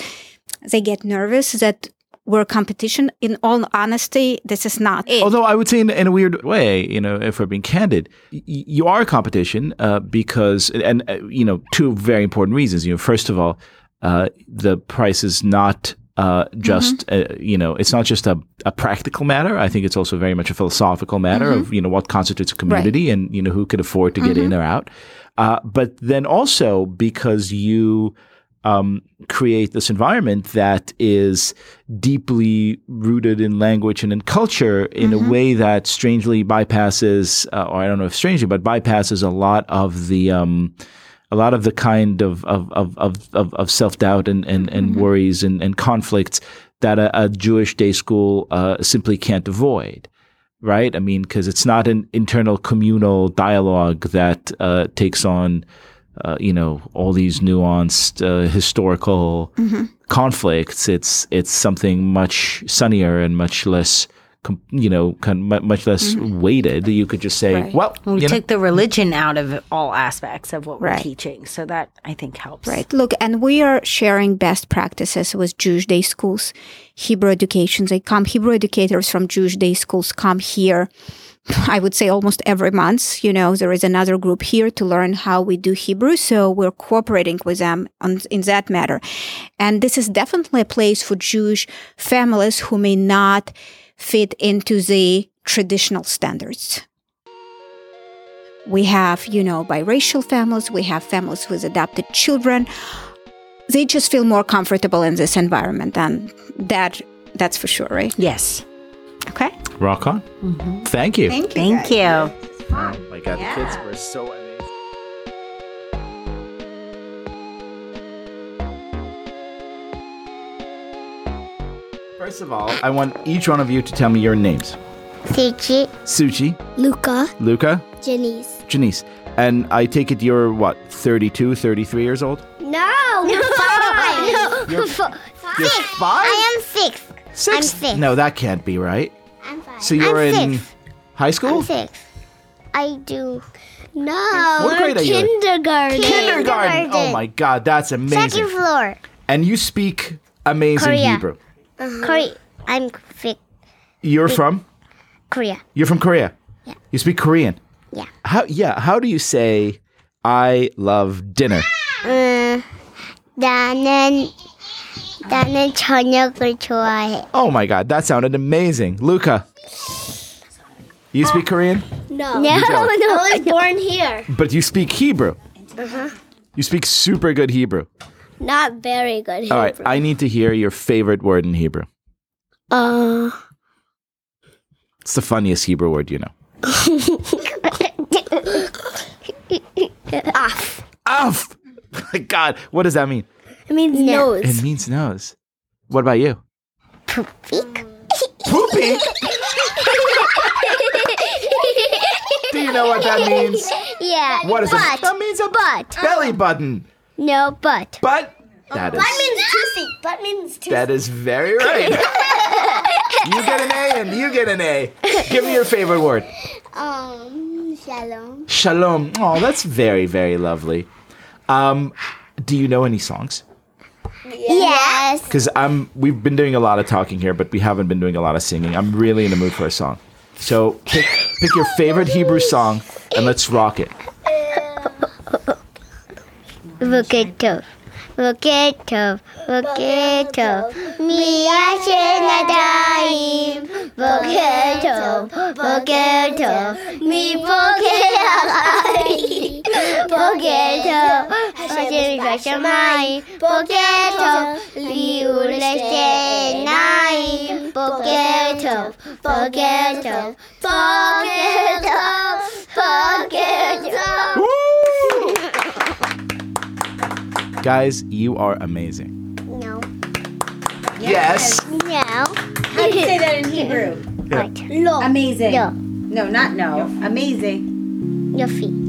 they get nervous that we're competition. In all honesty, this is not it. Although I would say in, in a weird way, you know, if we're being candid, y- you are a competition uh, because, and uh, you know, two very important reasons. You know, first of all, uh, the price is not uh, just Mm-hmm. uh, you know it's not just a, a practical matter. I think it's also very much a philosophical matter Mm-hmm. of you know what constitutes a community and you know who could afford to get Mm-hmm. in or out. Uh, but then also because you um, create this environment that is deeply rooted in language and in culture in Mm-hmm. a way that strangely bypasses, uh, or I don't know if strangely, but bypasses a lot of the. Um, a lot of the kind of of of of, of, of self doubt and and, and Mm-hmm. worries and, and conflicts that a, a Jewish day school uh, simply can't avoid, right? I mean, because it's not an internal communal dialogue that uh, takes on, uh, you know, all these nuanced uh, historical Mm-hmm. conflicts. It's it's something much sunnier and much less. You know, kind of much less weighted. You could just say, Mm-hmm. Right. "Well, We you know, took the religion out of all aspects of what we're Right. teaching. So that I think helps. Right. Look, and we are sharing best practices with Jewish day schools, Hebrew education. They come, Hebrew educators from Jewish day schools come here. I would say almost every month. You know, there is another group here to learn how we do Hebrew. So we're cooperating with them on, in that matter. And this is definitely a place for Jewish families who may not fit into the traditional standards. We have, you know, biracial families, we have families with adopted children. They just feel more comfortable in this environment, and that that's for sure, right? Yes. Okay. rock on." Mm-hmm. Thank you. Thank you. Thank you. Oh my god, the kids were so amazing. First of all, I want each one of you to tell me your names. Suchi, Suchi, Luca, Luca, Janice. Janice. And I take it you're what, 32, 33 years old? No, you're five. You're, you're five? I am six. Six? I'm six. No, that can't be right. I'm five. So you're I'm in six. high school? I'm six. I do. No. What grade are you in? Kindergarten. Kindergarten. Oh my God, that's amazing. Second floor. And you speak amazing Korea. Hebrew. Korea. I'm fi- You're from? Korea. You're from Korea. Yeah. You speak Korean. Yeah. How? Yeah. How do you say I love dinner? 음, 나는 나는 저녁을 좋아해. Oh my God, that sounded amazing, Luca. You speak Korean, No. No, no. I was born here. but you speak Hebrew. Uh-huh. You speak super good Hebrew. Not very good Hebrew. All right, I need to hear your favorite word in Hebrew. Uh, It's the funniest Hebrew word you know. off. Off. My God, what does that mean? It means nose. It means nose. What about you? Poopy. Poopy. Do you know what that means? yeah. What is it? That means a but. belly button. No, but. But that is Butt means toothy. Butt means toothy. that is very right. you get an A and you get an A. Give me your favorite word. Um, shalom. Shalom. Oh, that's very very lovely. Um, do you know any songs? Yes. Because I'm we've been doing a lot of talking here, but we haven't been doing a lot of singing. I'm really in the mood for a song. So pick pick your favorite Hebrew song and let's rock it. 목개톱 목개톱 미야시나 다임. 목개톱 목개톱 미보개야가이 목개톱 사실 가셔마이. 목개톱 리울레세나이 목개톱 목개톱 목개톱 Guys, you are amazing. No. Yes. No. How do you say that in Hebrew? Right. No. Amazing. No. No, not no. Amazing. Your feet.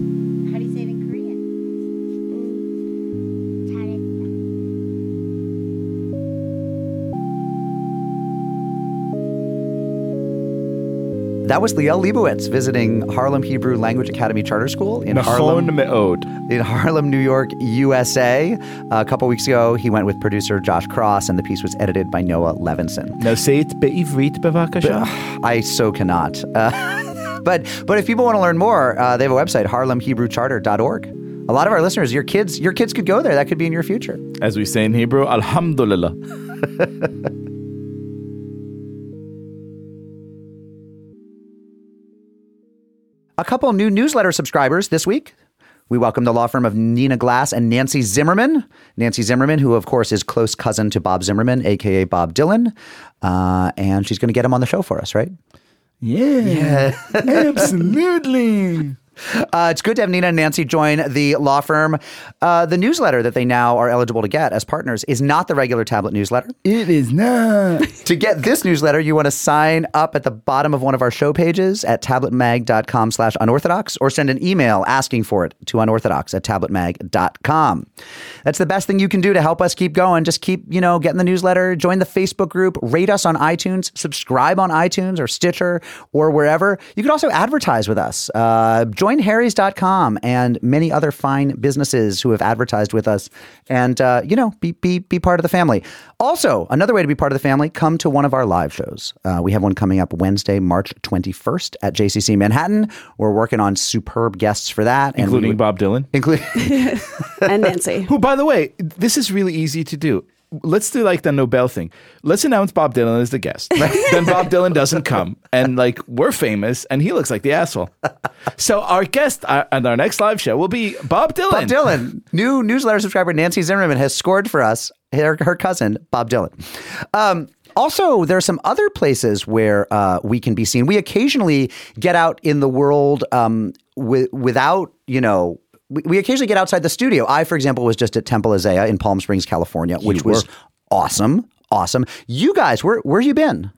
That was Liel Leibovitz visiting Harlem Hebrew Language Academy Charter School in Harlem, Me'od. in Harlem, New York, USA. a couple weeks ago, he went with producer Josh Cross, and the piece was edited by Noah Levinson. Now say it be'ivrit bevakasha. I so cannot. Uh, but but if people want to learn more, uh, they have a website, harlemhebrewcharter.org. A lot of our listeners, your kids, your kids could go there. That could be in your future. As we say in Hebrew, Alhamdulillah. A couple new newsletter subscribers this week. We welcome the law firm of Nina Glass and Nancy Zimmerman. Nancy Zimmerman, who of course is close cousin to Bob Zimmerman, aka Bob Dylan, uh, and she's going to get him on the show for us, right? Yeah. Absolutely. Uh, it's good to have Nina and Nancy join the law firm. Uh, the newsletter that they now are eligible to get as partners is not the regular tablet newsletter. It is not. To get this newsletter, you want to sign up at the bottom of one of our show pages at tabletmag.com slash unorthodox or send an email asking for it to unorthodox at tabletmag.com. That's the best thing you can do to help us keep going. Just keep, you know, getting the newsletter, join the Facebook group, rate us on iTunes, subscribe on iTunes or Stitcher or wherever. You can also advertise with us. Uh, join harrys.com and many other fine businesses who have advertised with us and, uh, you know, be, be, be part of the family. Also, another way to be part of the family, come to one of our live shows. Uh, we have one coming up Wednesday, March 21st at JCC Manhattan. We're working on superb guests for that. and Including would- Bob Dylan. Including and Nancy. Who, by the way, this is really easy to do. Let's do like the Nobel thing. Let's announce Bob Dylan as the guest. then Bob Dylan doesn't come, and like we're famous, and he looks like the asshole. So our guest uh, at our next live show will be Bob Dylan. Bob Dylan. New newsletter subscriber Nancy Zimmerman has scored for us, her, her cousin, Bob Dylan. Um, also, there are some other places where uh, we can be seen. We occasionally get out in the world um, wi- without, you know, we, we occasionally get outside the studio. I, for example, was just at Temple Isaiah in Palm Springs, California, which was awesome. Awesome. You guys, where where have you been?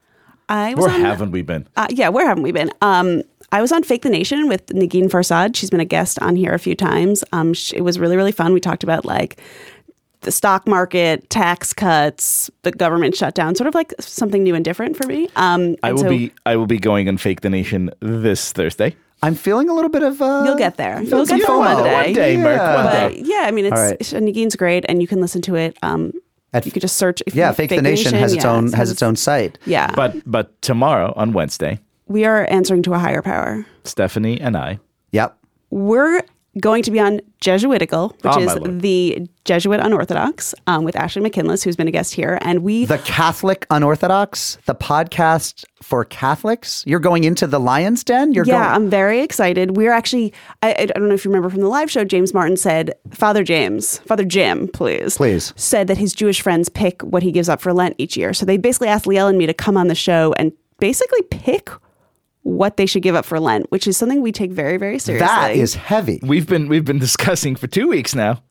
I was Where on, haven't we been? Uh, yeah, where haven't we been? Um, I was on Fake the Nation with Negin Farsad. She's been a guest on here a few times. Um, sh- it was really, really fun. We talked about like the stock market, tax cuts, the government shutdown, sort of like something new and different for me. Um, I and will so- be I will be going on Fake the Nation this Thursday. I'm feeling a little bit of. Uh, You'll get there. I'm You'll feeling get some there FOMO. one day. One day, Merc, one Yeah. But yeah, I mean, it's All right. Negin's great, and you can listen to it. Um, At- you could just search. If Yeah, you- Fake, the Nation, has its yeah, own it has its own site. Yeah, But but tomorrow on Wednesday, we are answering to a higher power. Stephanie and I. Yep. We're going to be on Jesuitical, which Oh, is the Jesuit Unorthodox, um, with Ashley McKinless, who's been a guest here, and we The Catholic Unorthodox, the podcast for Catholics. You're going into the Lion's Den. You're yeah, going. I'm very excited. We're actually, I, I don't know if you remember from the live show, James Martin said, Father James, Father Jim, please. Please. Said that his Jewish friends pick what he gives up for Lent each year. So they basically asked Liel and me to come on the show and basically pick what they should give up for Lent, which is something we take very, very seriously. that is heavy. We've been we've been discussing for two weeks now.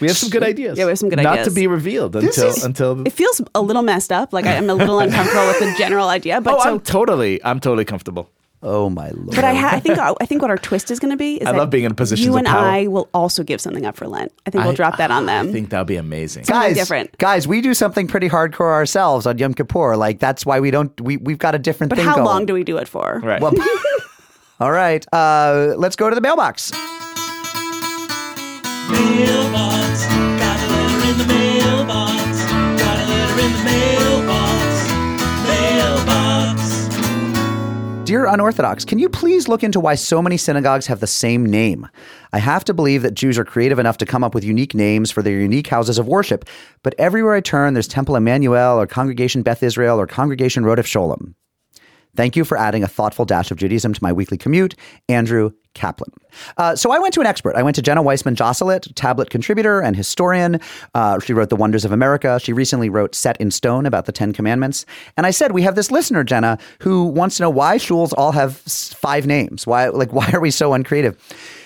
We have some good ideas. Yeah, we have some good Not ideas. Not to be revealed until is- until. It feels a little messed up. Like I'm a little uncomfortable with the general idea, but oh, so I'm totally I'm totally comfortable. Oh my lord. But I, ha- I think I think what our twist is going to be is I that love being in a position. You of and power. I will also give something up for Lent. I think we'll I- drop that on them. I think that'll be amazing. Something guys, different. guys, we do something pretty hardcore ourselves on Yom Kippur. Like that's why we don't. We we've got a different but thing how going. long do we do it for? Right. Well, all right. Uh, let's go to the mailbox. Mailbox, got a letter in the mailbox. Got a letter in the mailbox. Dear Unorthodox, can you please look into why so many synagogues have the same name? I have to believe that Jews are creative enough to come up with unique names for their unique houses of worship, but everywhere I turn, there's Temple Emmanuel or Congregation Beth Israel or Congregation Rodef Sholem. Thank you for adding a thoughtful dash of Judaism to my weekly commute, Andrew Kaplan. Uh, so I went to an expert. I went to Jenna Weissman Josselit, tablet contributor and historian. Uh, she wrote The Wonders of America. She recently wrote Set in Stone about the Ten Commandments. And I said, we have this listener, Jenna, who wants to know why shuls all have five names. Why, like, why are we so uncreative?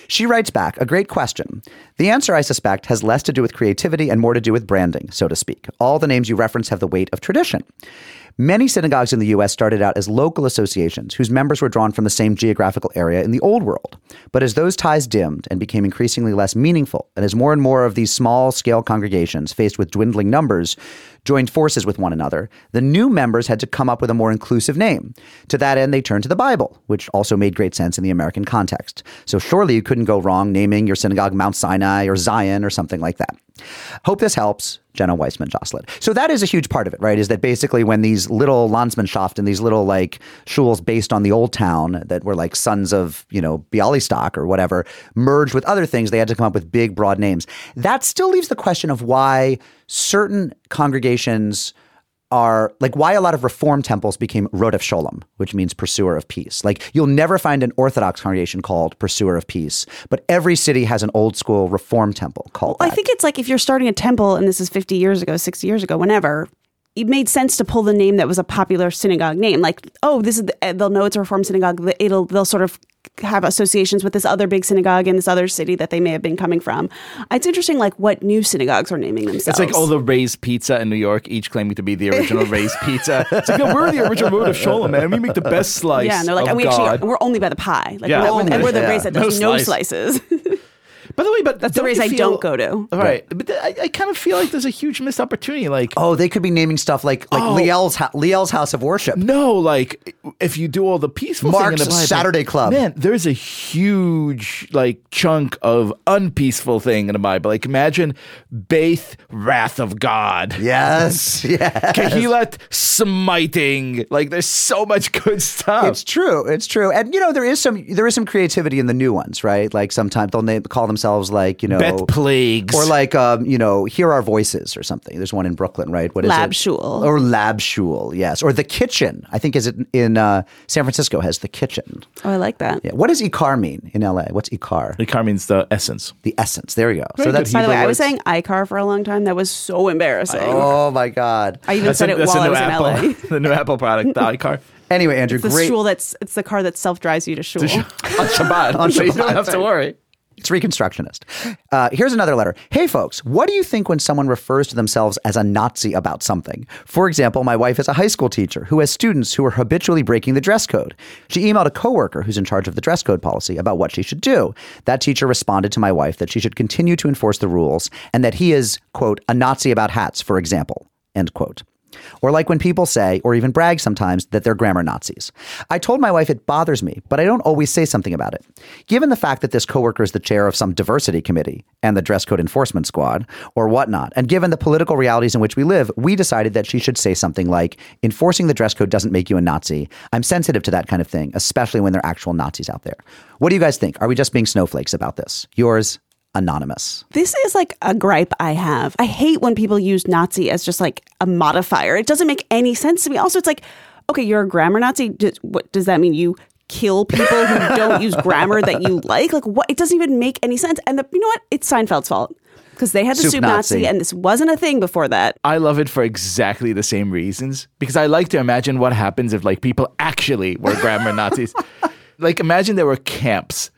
She writes back, a great question. The answer, I suspect, has less to do with creativity and more to do with branding, so to speak. All the names you reference have the weight of tradition. Many synagogues in the U.S. started out as local associations whose members were drawn from the same geographical area in the Old World. But as those ties dimmed and became increasingly less meaningful, and as more and more of these small scale congregations, faced with dwindling numbers, joined forces with one another, the new members had to come up with a more inclusive name. To that end, they turned to the Bible, which also made great sense in the American context. So surely you couldn't go wrong naming your synagogue Mount Sinai or Zion or something like that. Hope this helps. Jenna Weissman Josselit. So that is a huge part of it, right? Is that basically when these little Landsmannschaft and these little like shuls based on the old town that were like sons of, you know, Bialystok or whatever, merged with other things, they had to come up with big, broad names. That still leaves the question of why certain congregations are like why a lot of reform temples became Rodef Sholem, which means pursuer of peace. Like you'll never find an Orthodox congregation called pursuer of peace, but every city has an old school reform temple called I that. think it's like if you're starting a temple, and this is 50 years ago, 60 years ago, whenever, it made sense to pull the name that was a popular synagogue name. Like, oh, this is the, uh, they'll know it's a Reform synagogue. It'll they'll sort of have associations with this other big synagogue in this other city that they may have been coming from. It's interesting, like what new synagogues are naming themselves. It's like all the Ray's Pizza in New York, each claiming to be the original Ray's Pizza. It's like, no, we're the original Rodef Sholem, man. We make the best slice. yeah, and they're like, we God. actually we're only by the pie. Like Yeah. we're, we're, Only, we're the yeah. race that No does no, slice. slices. By the way, but That's the don't race I feel- don't go to. Right, but th- I, I kind of feel like there's a huge missed opportunity. Like, Oh, they could be naming stuff like like Oh. Liel's ho- Liel's House of Worship. no, like if you do all the peaceful thing in Mark's the Bible, Saturday Club. man, there's a huge like chunk of unpeaceful thing in the Bible. Like imagine Baith, wrath of God. Yes, yes. Kehilat smiting. Like there's so much good stuff. It's true. It's true. And you know there is some there is some creativity in the new ones, right? Like sometimes they'll name, call themselves like you know Bet plagues. or like um, you know hear our voices or something. There's one in Brooklyn, right? What is Lab it? Shul. or Lab Shul? Yes, or the Kitchen. I think is it in uh, San Francisco has the Kitchen. Oh, I like that. Yeah. What does Ikar mean in L.A.? What's Ikar? Ikar means the essence. The essence. There you go. Very so that's. By the way, Hebrew I was saying iCar for a long time. That was so embarrassing. Oh my God. I even That's, said a, it that's while a I new was Apple, in LA. the new Apple product, the iCar. Anyway, Andrew, The great. shul that's it's the car that self drives you to shul. on Shabbat. On so you don't have to worry. It's Reconstructionist. Uh, here's another letter. Hey, folks, what do you think when someone refers to themselves as a Nazi about something? For example, my wife is a high school teacher who has students who are habitually breaking the dress code. She emailed a coworker who's in charge of the dress code policy about what she should do. That teacher responded to my wife that she should continue to enforce the rules and that he is, quote, a Nazi about hats, for example, end quote. Or like when people say, or even brag sometimes, that they're grammar Nazis. I told my wife it bothers me, but I don't always say something about it. Given the fact that this coworker is the chair of some diversity committee and the dress code enforcement squad, or whatnot, and given the political realities in which we live, we decided that she should say something like, enforcing the dress code doesn't make you a Nazi. I'm sensitive to that kind of thing, especially when there are actual Nazis out there. What do you guys think? Are we just being snowflakes about this? Yours, Anonymous. This is like a gripe I have. I hate when people use Nazi as just like a modifier. It doesn't make any sense to me. Also, it's like, okay, you're a grammar Nazi. Does, what does that mean? You kill people who don't use grammar that you like? Like, what? It doesn't even make any sense. And the, you know what? It's Seinfeld's fault because they had the Soup soup, Nazi. Nazi. and this wasn't a thing before that. I love it for exactly the same reasons because I like to imagine what happens if like people actually were grammar Nazis. like imagine there were camps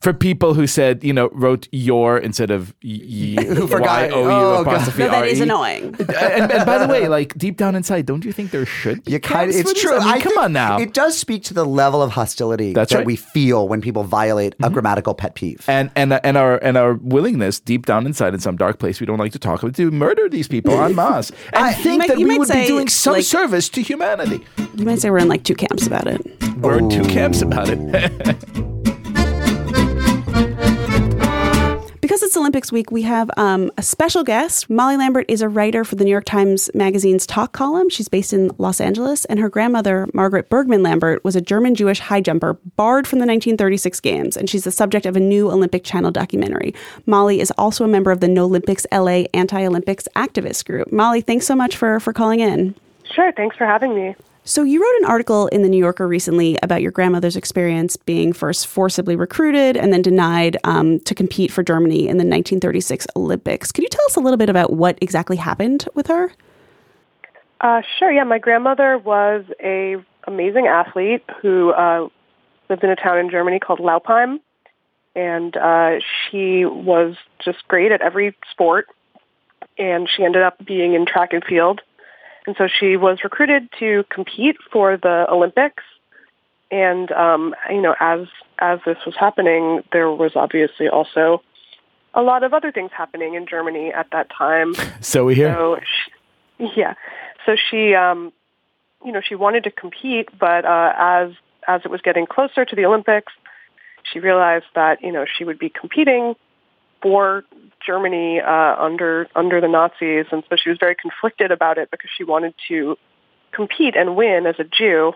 for people who said, you know, wrote your instead of y- y- Who forgot- Y O U oh, God. apostrophe No, that is R annoying. and, and by the way, like deep down inside, don't you think there should be You kind of, it's true. I mean, come think on now. It does speak to the level of hostility That's that right. Mm-hmm. we feel when people violate a grammatical pet peeve. and and and our and our willingness deep down inside in some dark place we don't like to talk about to murder these people en masse and I- think might- that we might would be doing some like- service to humanity. You might say we're in like two camps about it. We're in two camps about it. it's Olympics week, we have um, a special guest. Molly Lambert is a writer for the New York Times Magazine's Talk column. She's based in Los Angeles, and her grandmother, Margaret Bergmann Lambert, was a German Jewish high jumper barred from the 1936 Games, and she's the subject of a new Olympic Channel documentary. Molly is also a member of the No Olympics LA Anti Olympics activist group. Molly, thanks so much for, for calling in. Sure, thanks for having me. So, you wrote an article in the New Yorker recently about your grandmother's experience being first forcibly recruited and then denied um, to compete for Germany in the 1936 Olympics. Could you tell us a little bit about what exactly happened with her? Uh, sure. Yeah, my grandmother was a amazing athlete who uh, lived in a town in Germany called Laupheim, and uh, she was just great at every sport. And she ended up being in track and field, and so she was recruited to compete for the Olympics. And um, you know, as as this was happening, there was obviously also a lot of other things happening in Germany at that time. so we hear. So she, yeah, so she, um, you know, she wanted to compete, but uh, as as it was getting closer to the Olympics, she realized that you know she would be competing for Germany uh, under under the Nazis, and so she was very conflicted about it because she wanted to compete and win as a Jew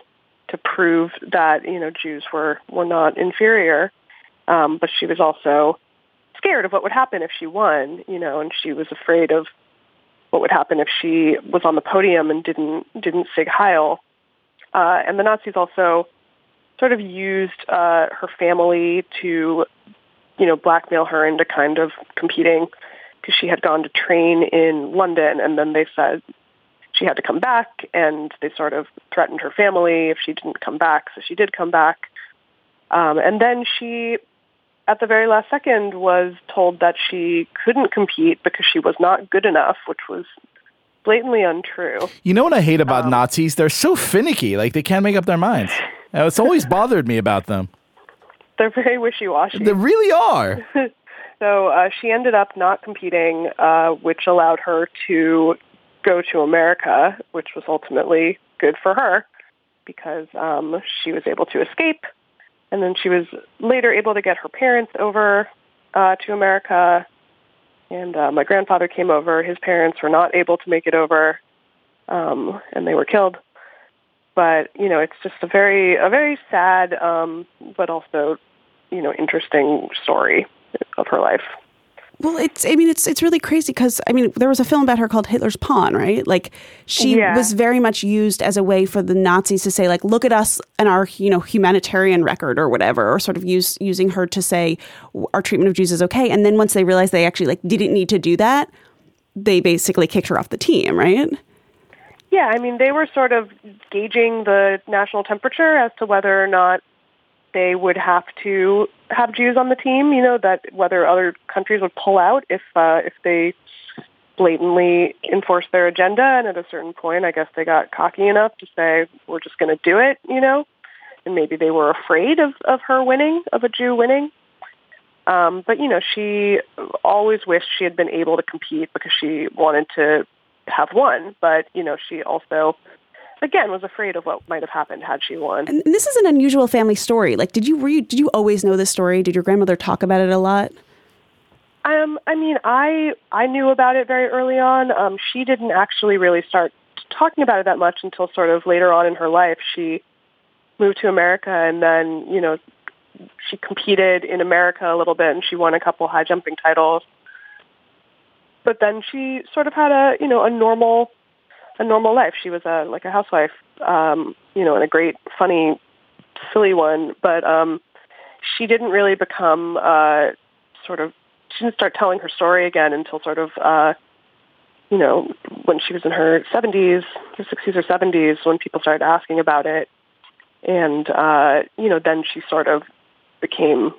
to prove that you know Jews were were not inferior, um, but she was also scared of what would happen if she won, you know, and she was afraid of what would happen if she was on the podium and didn't didn't sig heil. Uh, and the Nazis also sort of used uh, her family to, you know, blackmail her into kind of competing because she had gone to train in London, and then they said she had to come back, and they sort of threatened her family if she didn't come back. So she did come back, um, and then she at the very last second was told that she couldn't compete because she was not good enough, which was blatantly untrue. You know what I hate Um, about Nazis? They're so finicky. Like they can't make up their minds. It's always bothered me about them. They're very wishy-washy. They really are. so uh, she ended up not competing, uh, which allowed her to go to America, which was ultimately good for her because um, she was able to escape. And then she was later able to get her parents over uh, to America. And uh, my grandfather came over. His parents were not able to make it over, um, and they were killed. But you know, it's just a very, a very sad, um, but also, you know, interesting story of her life. Well, it's I mean it's it's really crazy because I mean there was a film about her called Hitler's Pawn, right? Like she Yeah. was very much used as a way for the Nazis to say like look at us and our you know humanitarian record or whatever, or sort of use using her to say our treatment of Jews is okay. And then once they realized they actually like didn't need to do that, they basically kicked her off the team, right? Yeah, I mean, they were sort of gauging the national temperature as to whether or not they would have to have Jews on the team. You know, that whether other countries would pull out if uh, if they blatantly enforce their agenda. And at a certain point, I guess they got cocky enough to say, "We're just going to do it." You know, and maybe they were afraid of of her winning, of a Jew winning. Um, but you know, she always wished she had been able to compete because she wanted to have won. But you know, she also again was afraid of what might have happened had she won. And this is an unusual family story. Like, did you you did you always know this story? Did your grandmother talk about it a lot? Um, I mean, I I knew about it very early on. Um, she didn't actually really start talking about it that much until sort of later on in her life. She moved to America, and then you know she competed in America a little bit, and she won a couple high jumping titles. But then she sort of had a you know a normal a normal life. She was a like a housewife, um, you know, and a great, funny, silly one. But um, she didn't really become uh, sort of. She didn't start telling her story again until sort of, uh, you know, when she was in her 70s, her 60s or 70s, when people started asking about it, and uh, you know, then she sort of became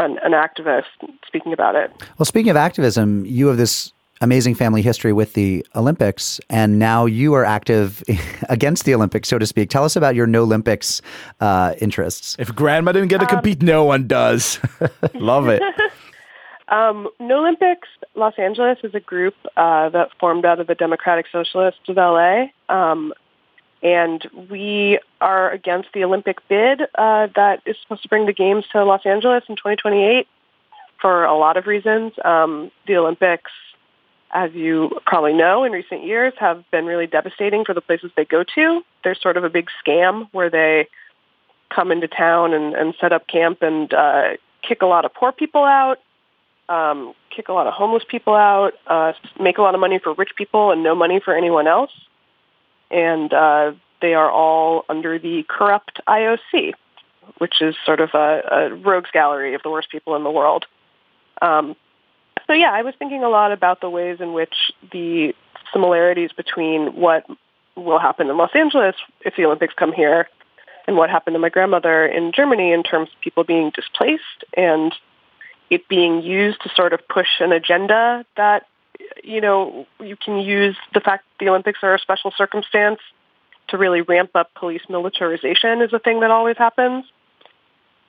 an, an activist speaking about it. Well, speaking of activism, you have this amazing family history with the Olympics, and now you are active against the Olympics, so to speak. Tell us about your no Olympics uh, interests. If grandma didn't get to compete, no one does. Love it. Um, no Olympics Los Angeles is a group uh, that formed out of the Democratic Socialists of LA. Um, and we are against the Olympic bid uh, that is supposed to bring the games to Los Angeles in 2028 for a lot of reasons. Um, the Olympics, as you probably know, in recent years have been really devastating for the places they go to. There's sort of a big scam where they come into town and, and set up camp and uh, kick a lot of poor people out, um, kick a lot of homeless people out, uh, make a lot of money for rich people and no money for anyone else and uh, they are all under the corrupt IOC, which is sort of a, a rogues gallery of the worst people in the world. Um, so yeah, I was thinking a lot about the ways in which the similarities between what will happen in Los Angeles if the Olympics come here and what happened to my grandmother in Germany in terms of people being displaced and it being used to sort of push an agenda that you know, you can use the fact that the Olympics are a special circumstance to really ramp up police militarization is a thing that always happens.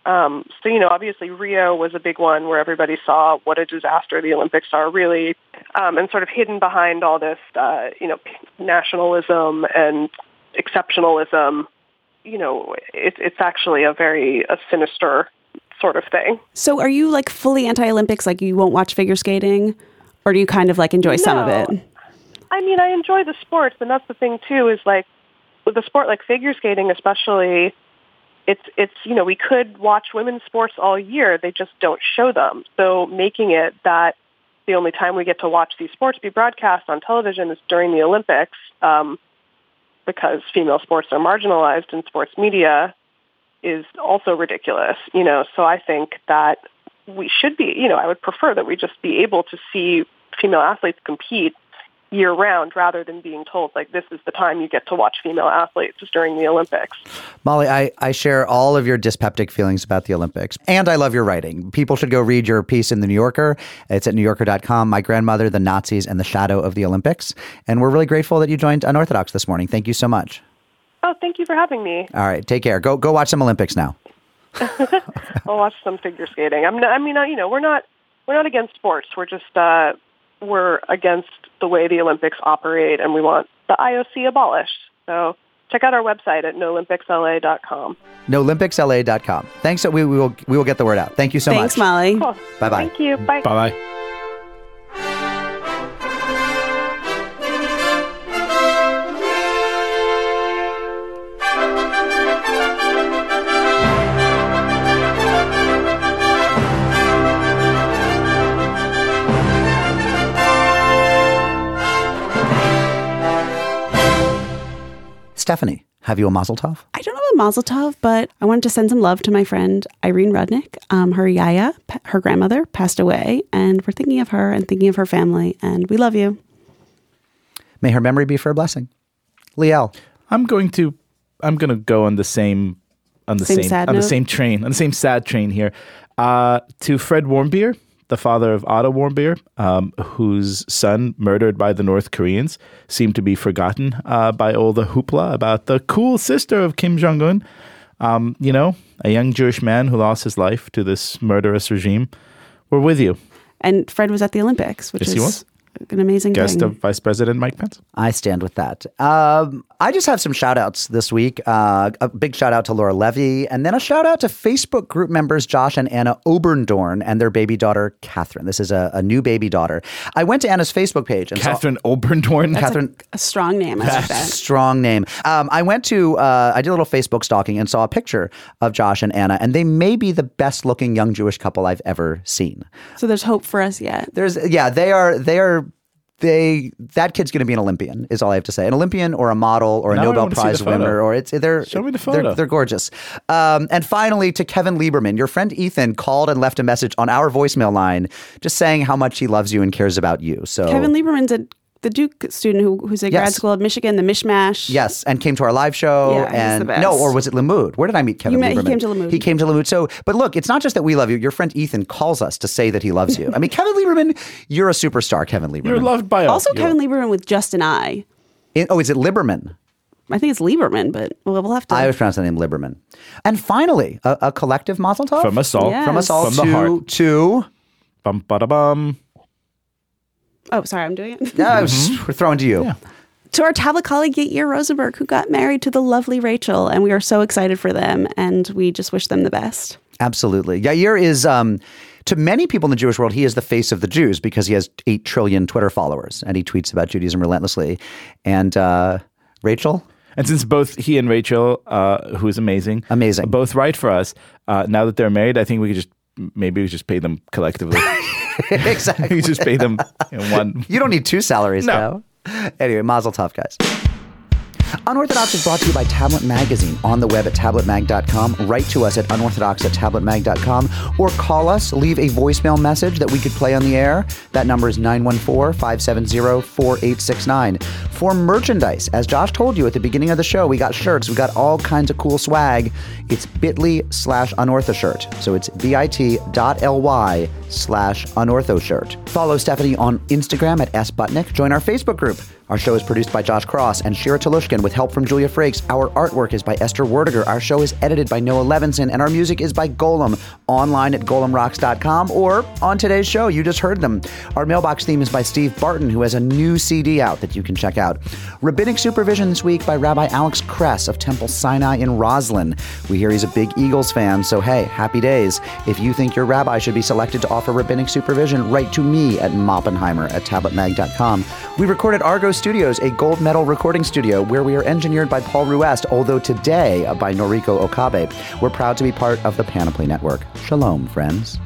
Um, so, you know, obviously Rio was a big one where everybody saw what a disaster the Olympics are really, um, and sort of hidden behind all this, uh, you know, nationalism and exceptionalism. You know, it, it's actually a very a sinister sort of thing. So, are you like fully anti-Olympics? Like you won't watch figure skating, or do you kind of like enjoy some of it? I mean, I enjoy the sports, and that's the thing too. Is like with a sport like figure skating, especially, it's it's you know we could watch women's sports all year. They just don't show them. So making it that the only time we get to watch these sports be broadcast on television is during the Olympics, um, because female sports are marginalized in sports media, is also ridiculous. You know, so I think that we should be. You know, I would prefer that we just be able to see female athletes compete year round rather than being told like this is the time you get to watch female athletes is during the Olympics. Molly, I, I share all of your dyspeptic feelings about the Olympics, and I love your writing. People should go read your piece in The New Yorker. It's at newyorker.com. My grandmother, the Nazis, and the shadow of the Olympics. And we're really grateful that you joined Unorthodox this morning. Thank you so much. Oh, thank you for having me. All right, take care. Go go watch some Olympics now. I'll watch some figure skating. I'm not, I mean, uh, you know, we're not we're not against sports. We're just uh, we're against the way the Olympics operate, and we want the IOC abolished. So check out our website at noolympicsla.com. NoolympicsLA.com. Thanks. We, we will we will get the word out. Thank you so Thanks, much. Thanks, Molly. Cool. Bye bye. Thank you. Bye. Bye bye. Stephanie, have you a mazel tov? I don't have a Mazel Tov, but I wanted to send some love to my friend Irene Rudnick. Um, her yaya, her grandmother, passed away, and we're thinking of her and thinking of her family, and we love you. May her memory be for a blessing. Liel. I'm going to I'm going to go on the same on the Same same, sad on the same train on the same sad train here. Uh, to Fred Warmbier, the father of Otto Warmbier, um, whose son murdered by the North Koreans seemed to be forgotten uh, by all the hoopla about the cool sister of Kim Jong Un. Um, you know, a young Jewish man who lost his life to this murderous regime. We're with you. And Fred was at the Olympics, which Yes, is an amazing Guest thing. of Vice President Mike Pence. I stand with that. Um, I just have some shout outs this week. Uh, a big shout out to Laura Levy, and then a shout out to Facebook group members Josh and Anna Oberdorn and their baby daughter, Catherine. This is a, a new baby daughter. I went to Anna's Facebook page and Catherine saw Catherine. a strong name. I like that. Strong name. Um, I went to, uh, I did a little Facebook stalking and saw a picture of Josh and Anna, and they may be the best looking young Jewish couple I've ever seen. So there's hope for us yet. There's, yeah, they are, they are, they, that kid's going to be an Olympian, is all I have to say. An Olympian or a model or a Now Nobel Prize winner, or it's, they're, Show me the they're- photo. They're, gorgeous. Um, and finally, to Kevin Lieberman, your friend Ethan called and left a message on our voicemail line just saying how much he loves you and cares about you. So, Kevin Lieberman's a, the Duke student who, who's at grad school at Michigan, the Mishmash. Yes, and came to our live show. Yeah, he's and the best. no, or was it Limmud? Where did I meet Kevin? You met- he came to Limmud. He came to Limmud. So, but look, it's not just that we love you. Your friend Ethan calls us to say that he loves you. I mean, Kevin Lieberman, you're a superstar, Kevin Lieberman. You're loved by all. Also, Kevin Lieberman with just an I. In- oh, is it Lieberman? I think it's Lieberman, but we'll, we'll have to. I always pronounce the name Lieberman. And finally, a, a collective Mazel Tov From us all. Yes. From us all From the to, heart. to Bum ba da bum. Oh, sorry, I'm doing it. uh, we're throwing to you. to our tablet colleague Yair Rosenberg, who got married to the lovely Rachel, and we are so excited for them, and we just wish them the best. Absolutely. Yair is, um, to many people in the Jewish world, he is the face of the Jews because he has 8 trillion Twitter followers and he tweets about Judaism relentlessly. And uh, Rachel? And since both he and Rachel, uh, who is amazing, Amazing. both write for us, uh, now that they're married, I think we could just maybe we just pay them collectively. exactly. you just pay them in one. You don't need two salaries No. now. Anyway, Mazel Tov, guys. Unorthodox is brought to you by Tablet Magazine on the web at tabletmag.com. Write to us at unorthodox at tabletmag.com or call us, leave a voicemail message that we could play on the air. That number is 914 570 4869. For merchandise, as Josh told you at the beginning of the show, we got shirts, we got all kinds of cool swag. It's bit.ly slash unortho shirt. So it's bit.ly slash unortho shirt. Follow Stephanie on Instagram at sbutnick. Join our Facebook group. Our show is produced by Josh Kross and Shira Telushkin with help from Julia Frakes. Our artwork is by Esther Werdiger. Our show is edited by Noah Levinson, and our music is by Golem. Online at golemrocks.com or on today's show. You just heard them. Our mailbox theme is by Steve Barton, who has a new CD out that you can check out. Rabbinic supervision this week by Rabbi Alex Kress of Temple Sinai in Roslyn. We hear he's a big Eagles fan, so hey, happy days. If you think your rabbi should be selected to offer rabbinic supervision, write to me at moppenheimer at tabletmag.com. We recorded Argot Studios, a gold medal recording studio where we are engineered by Paul Ruest, although today by Noriko Okabe. We're proud to be part of the Panoply Network. Shalom, friends.